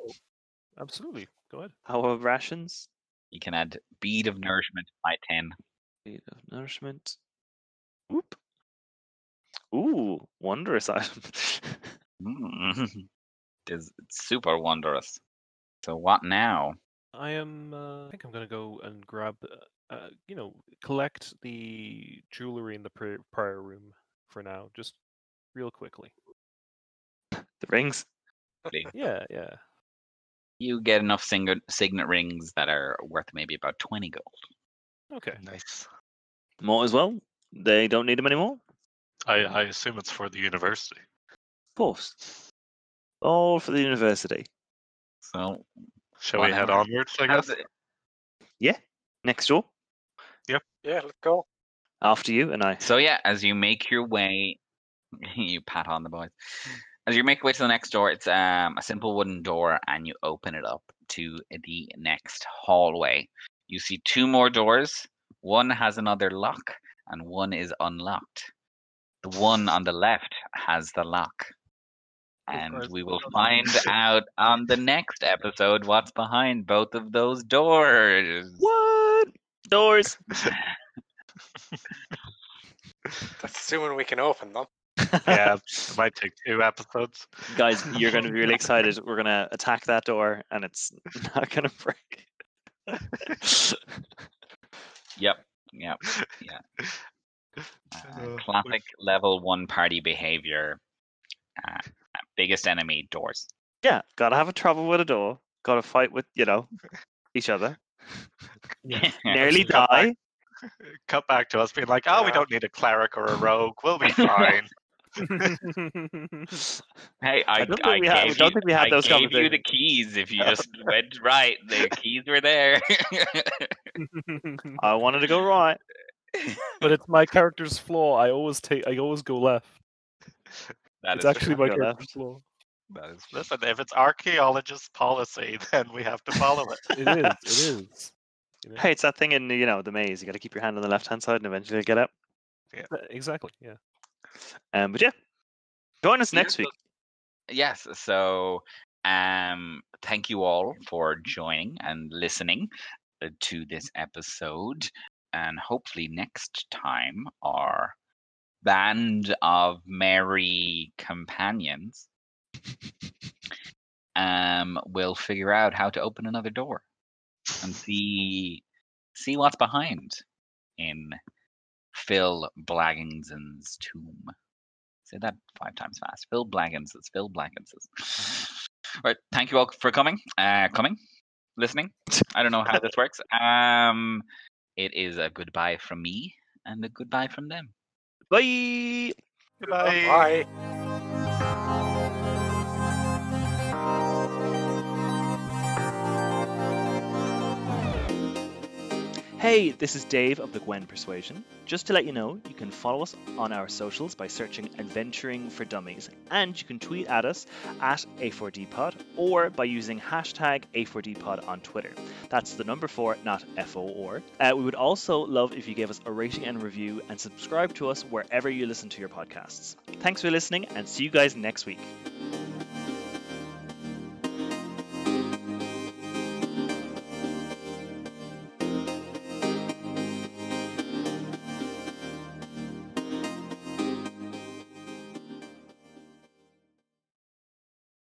absolutely. Go ahead. Our rations. You can add bead of nourishment by 10 Bead of nourishment. Whoop. Ooh, wondrous item. Mm. It's it's super wondrous. So what now? I am. Uh, I think I'm gonna go and grab. Uh, uh, you know, collect the jewelry in the pri- prior room for now, just real quickly. the rings. Yeah, yeah. You get enough signet signet rings that are worth maybe about twenty gold. Okay. Nice. More as well. They don't need them anymore. I, I assume it's for the university. Of course. All for the university. So Shall we head onwards, I guess? it- Next door. Yep. Yeah, let's go. After you and I. So yeah, as you make your way, you pat on the boys. As you make your way to the next door, it's um, a simple wooden door, and you open it up to the next hallway. You see two more doors. One has another lock, and one is unlocked. The one on the left has the lock. And we will find out on the next episode what's behind both of those doors. What? Doors. That's assuming we can open them. yeah, it might take two episodes. Guys, you're going to be really excited. We're going to attack that door and it's not going to break. Yep. Yep. Yeah. Uh, Uh, classic level one party behavior. Uh, biggest enemy doors. yeah, got to have a trouble with a door. Got to fight with, you know, each other. Yeah. Nearly Come back. die. Cut back to us being like, oh, we don't need a cleric or a rogue. We'll be fine. Hey, I, I don't think I we had- gave don't you, think we had I those gave you the keys. If you just went right, the keys were there. I wanted to go right. but it's my character's flaw. I always take. I always go left. That it's is actually my character's left. flaw. That is Listen, if it's archaeologist policy, then we have to follow it. It is. It is. You know? Hey, it's that thing in, you know, the maze. You got to keep your hand on the left hand side and eventually get up. Uh, Exactly. Yeah. Um, but yeah, join us next week. Yes. So, um, thank you all for joining and listening uh, to this episode, and hopefully next time our band of merry companions um will figure out how to open another door and see see what's behind in Phil Blagginson's tomb. Say that five times fast. Phil Blaggins's. Phil Blaggins's. Right. Thank you all for coming. Uh, coming, listening. I don't know how this works. Um, it is a goodbye from me and a goodbye from them. Bye. Goodbye. Bye. Hey, this is Dave of the Gwen Persuasion. Just to let you know, you can follow us on our socials by searching Adventuring for Dummies, and you can tweet at us at A4DPod or by using hashtag A4DPod on Twitter. That's the number four, not F O R. Uh, we would also love if you gave us a rating and review and subscribe to us wherever you listen to your podcasts. Thanks for listening, and see you guys next week.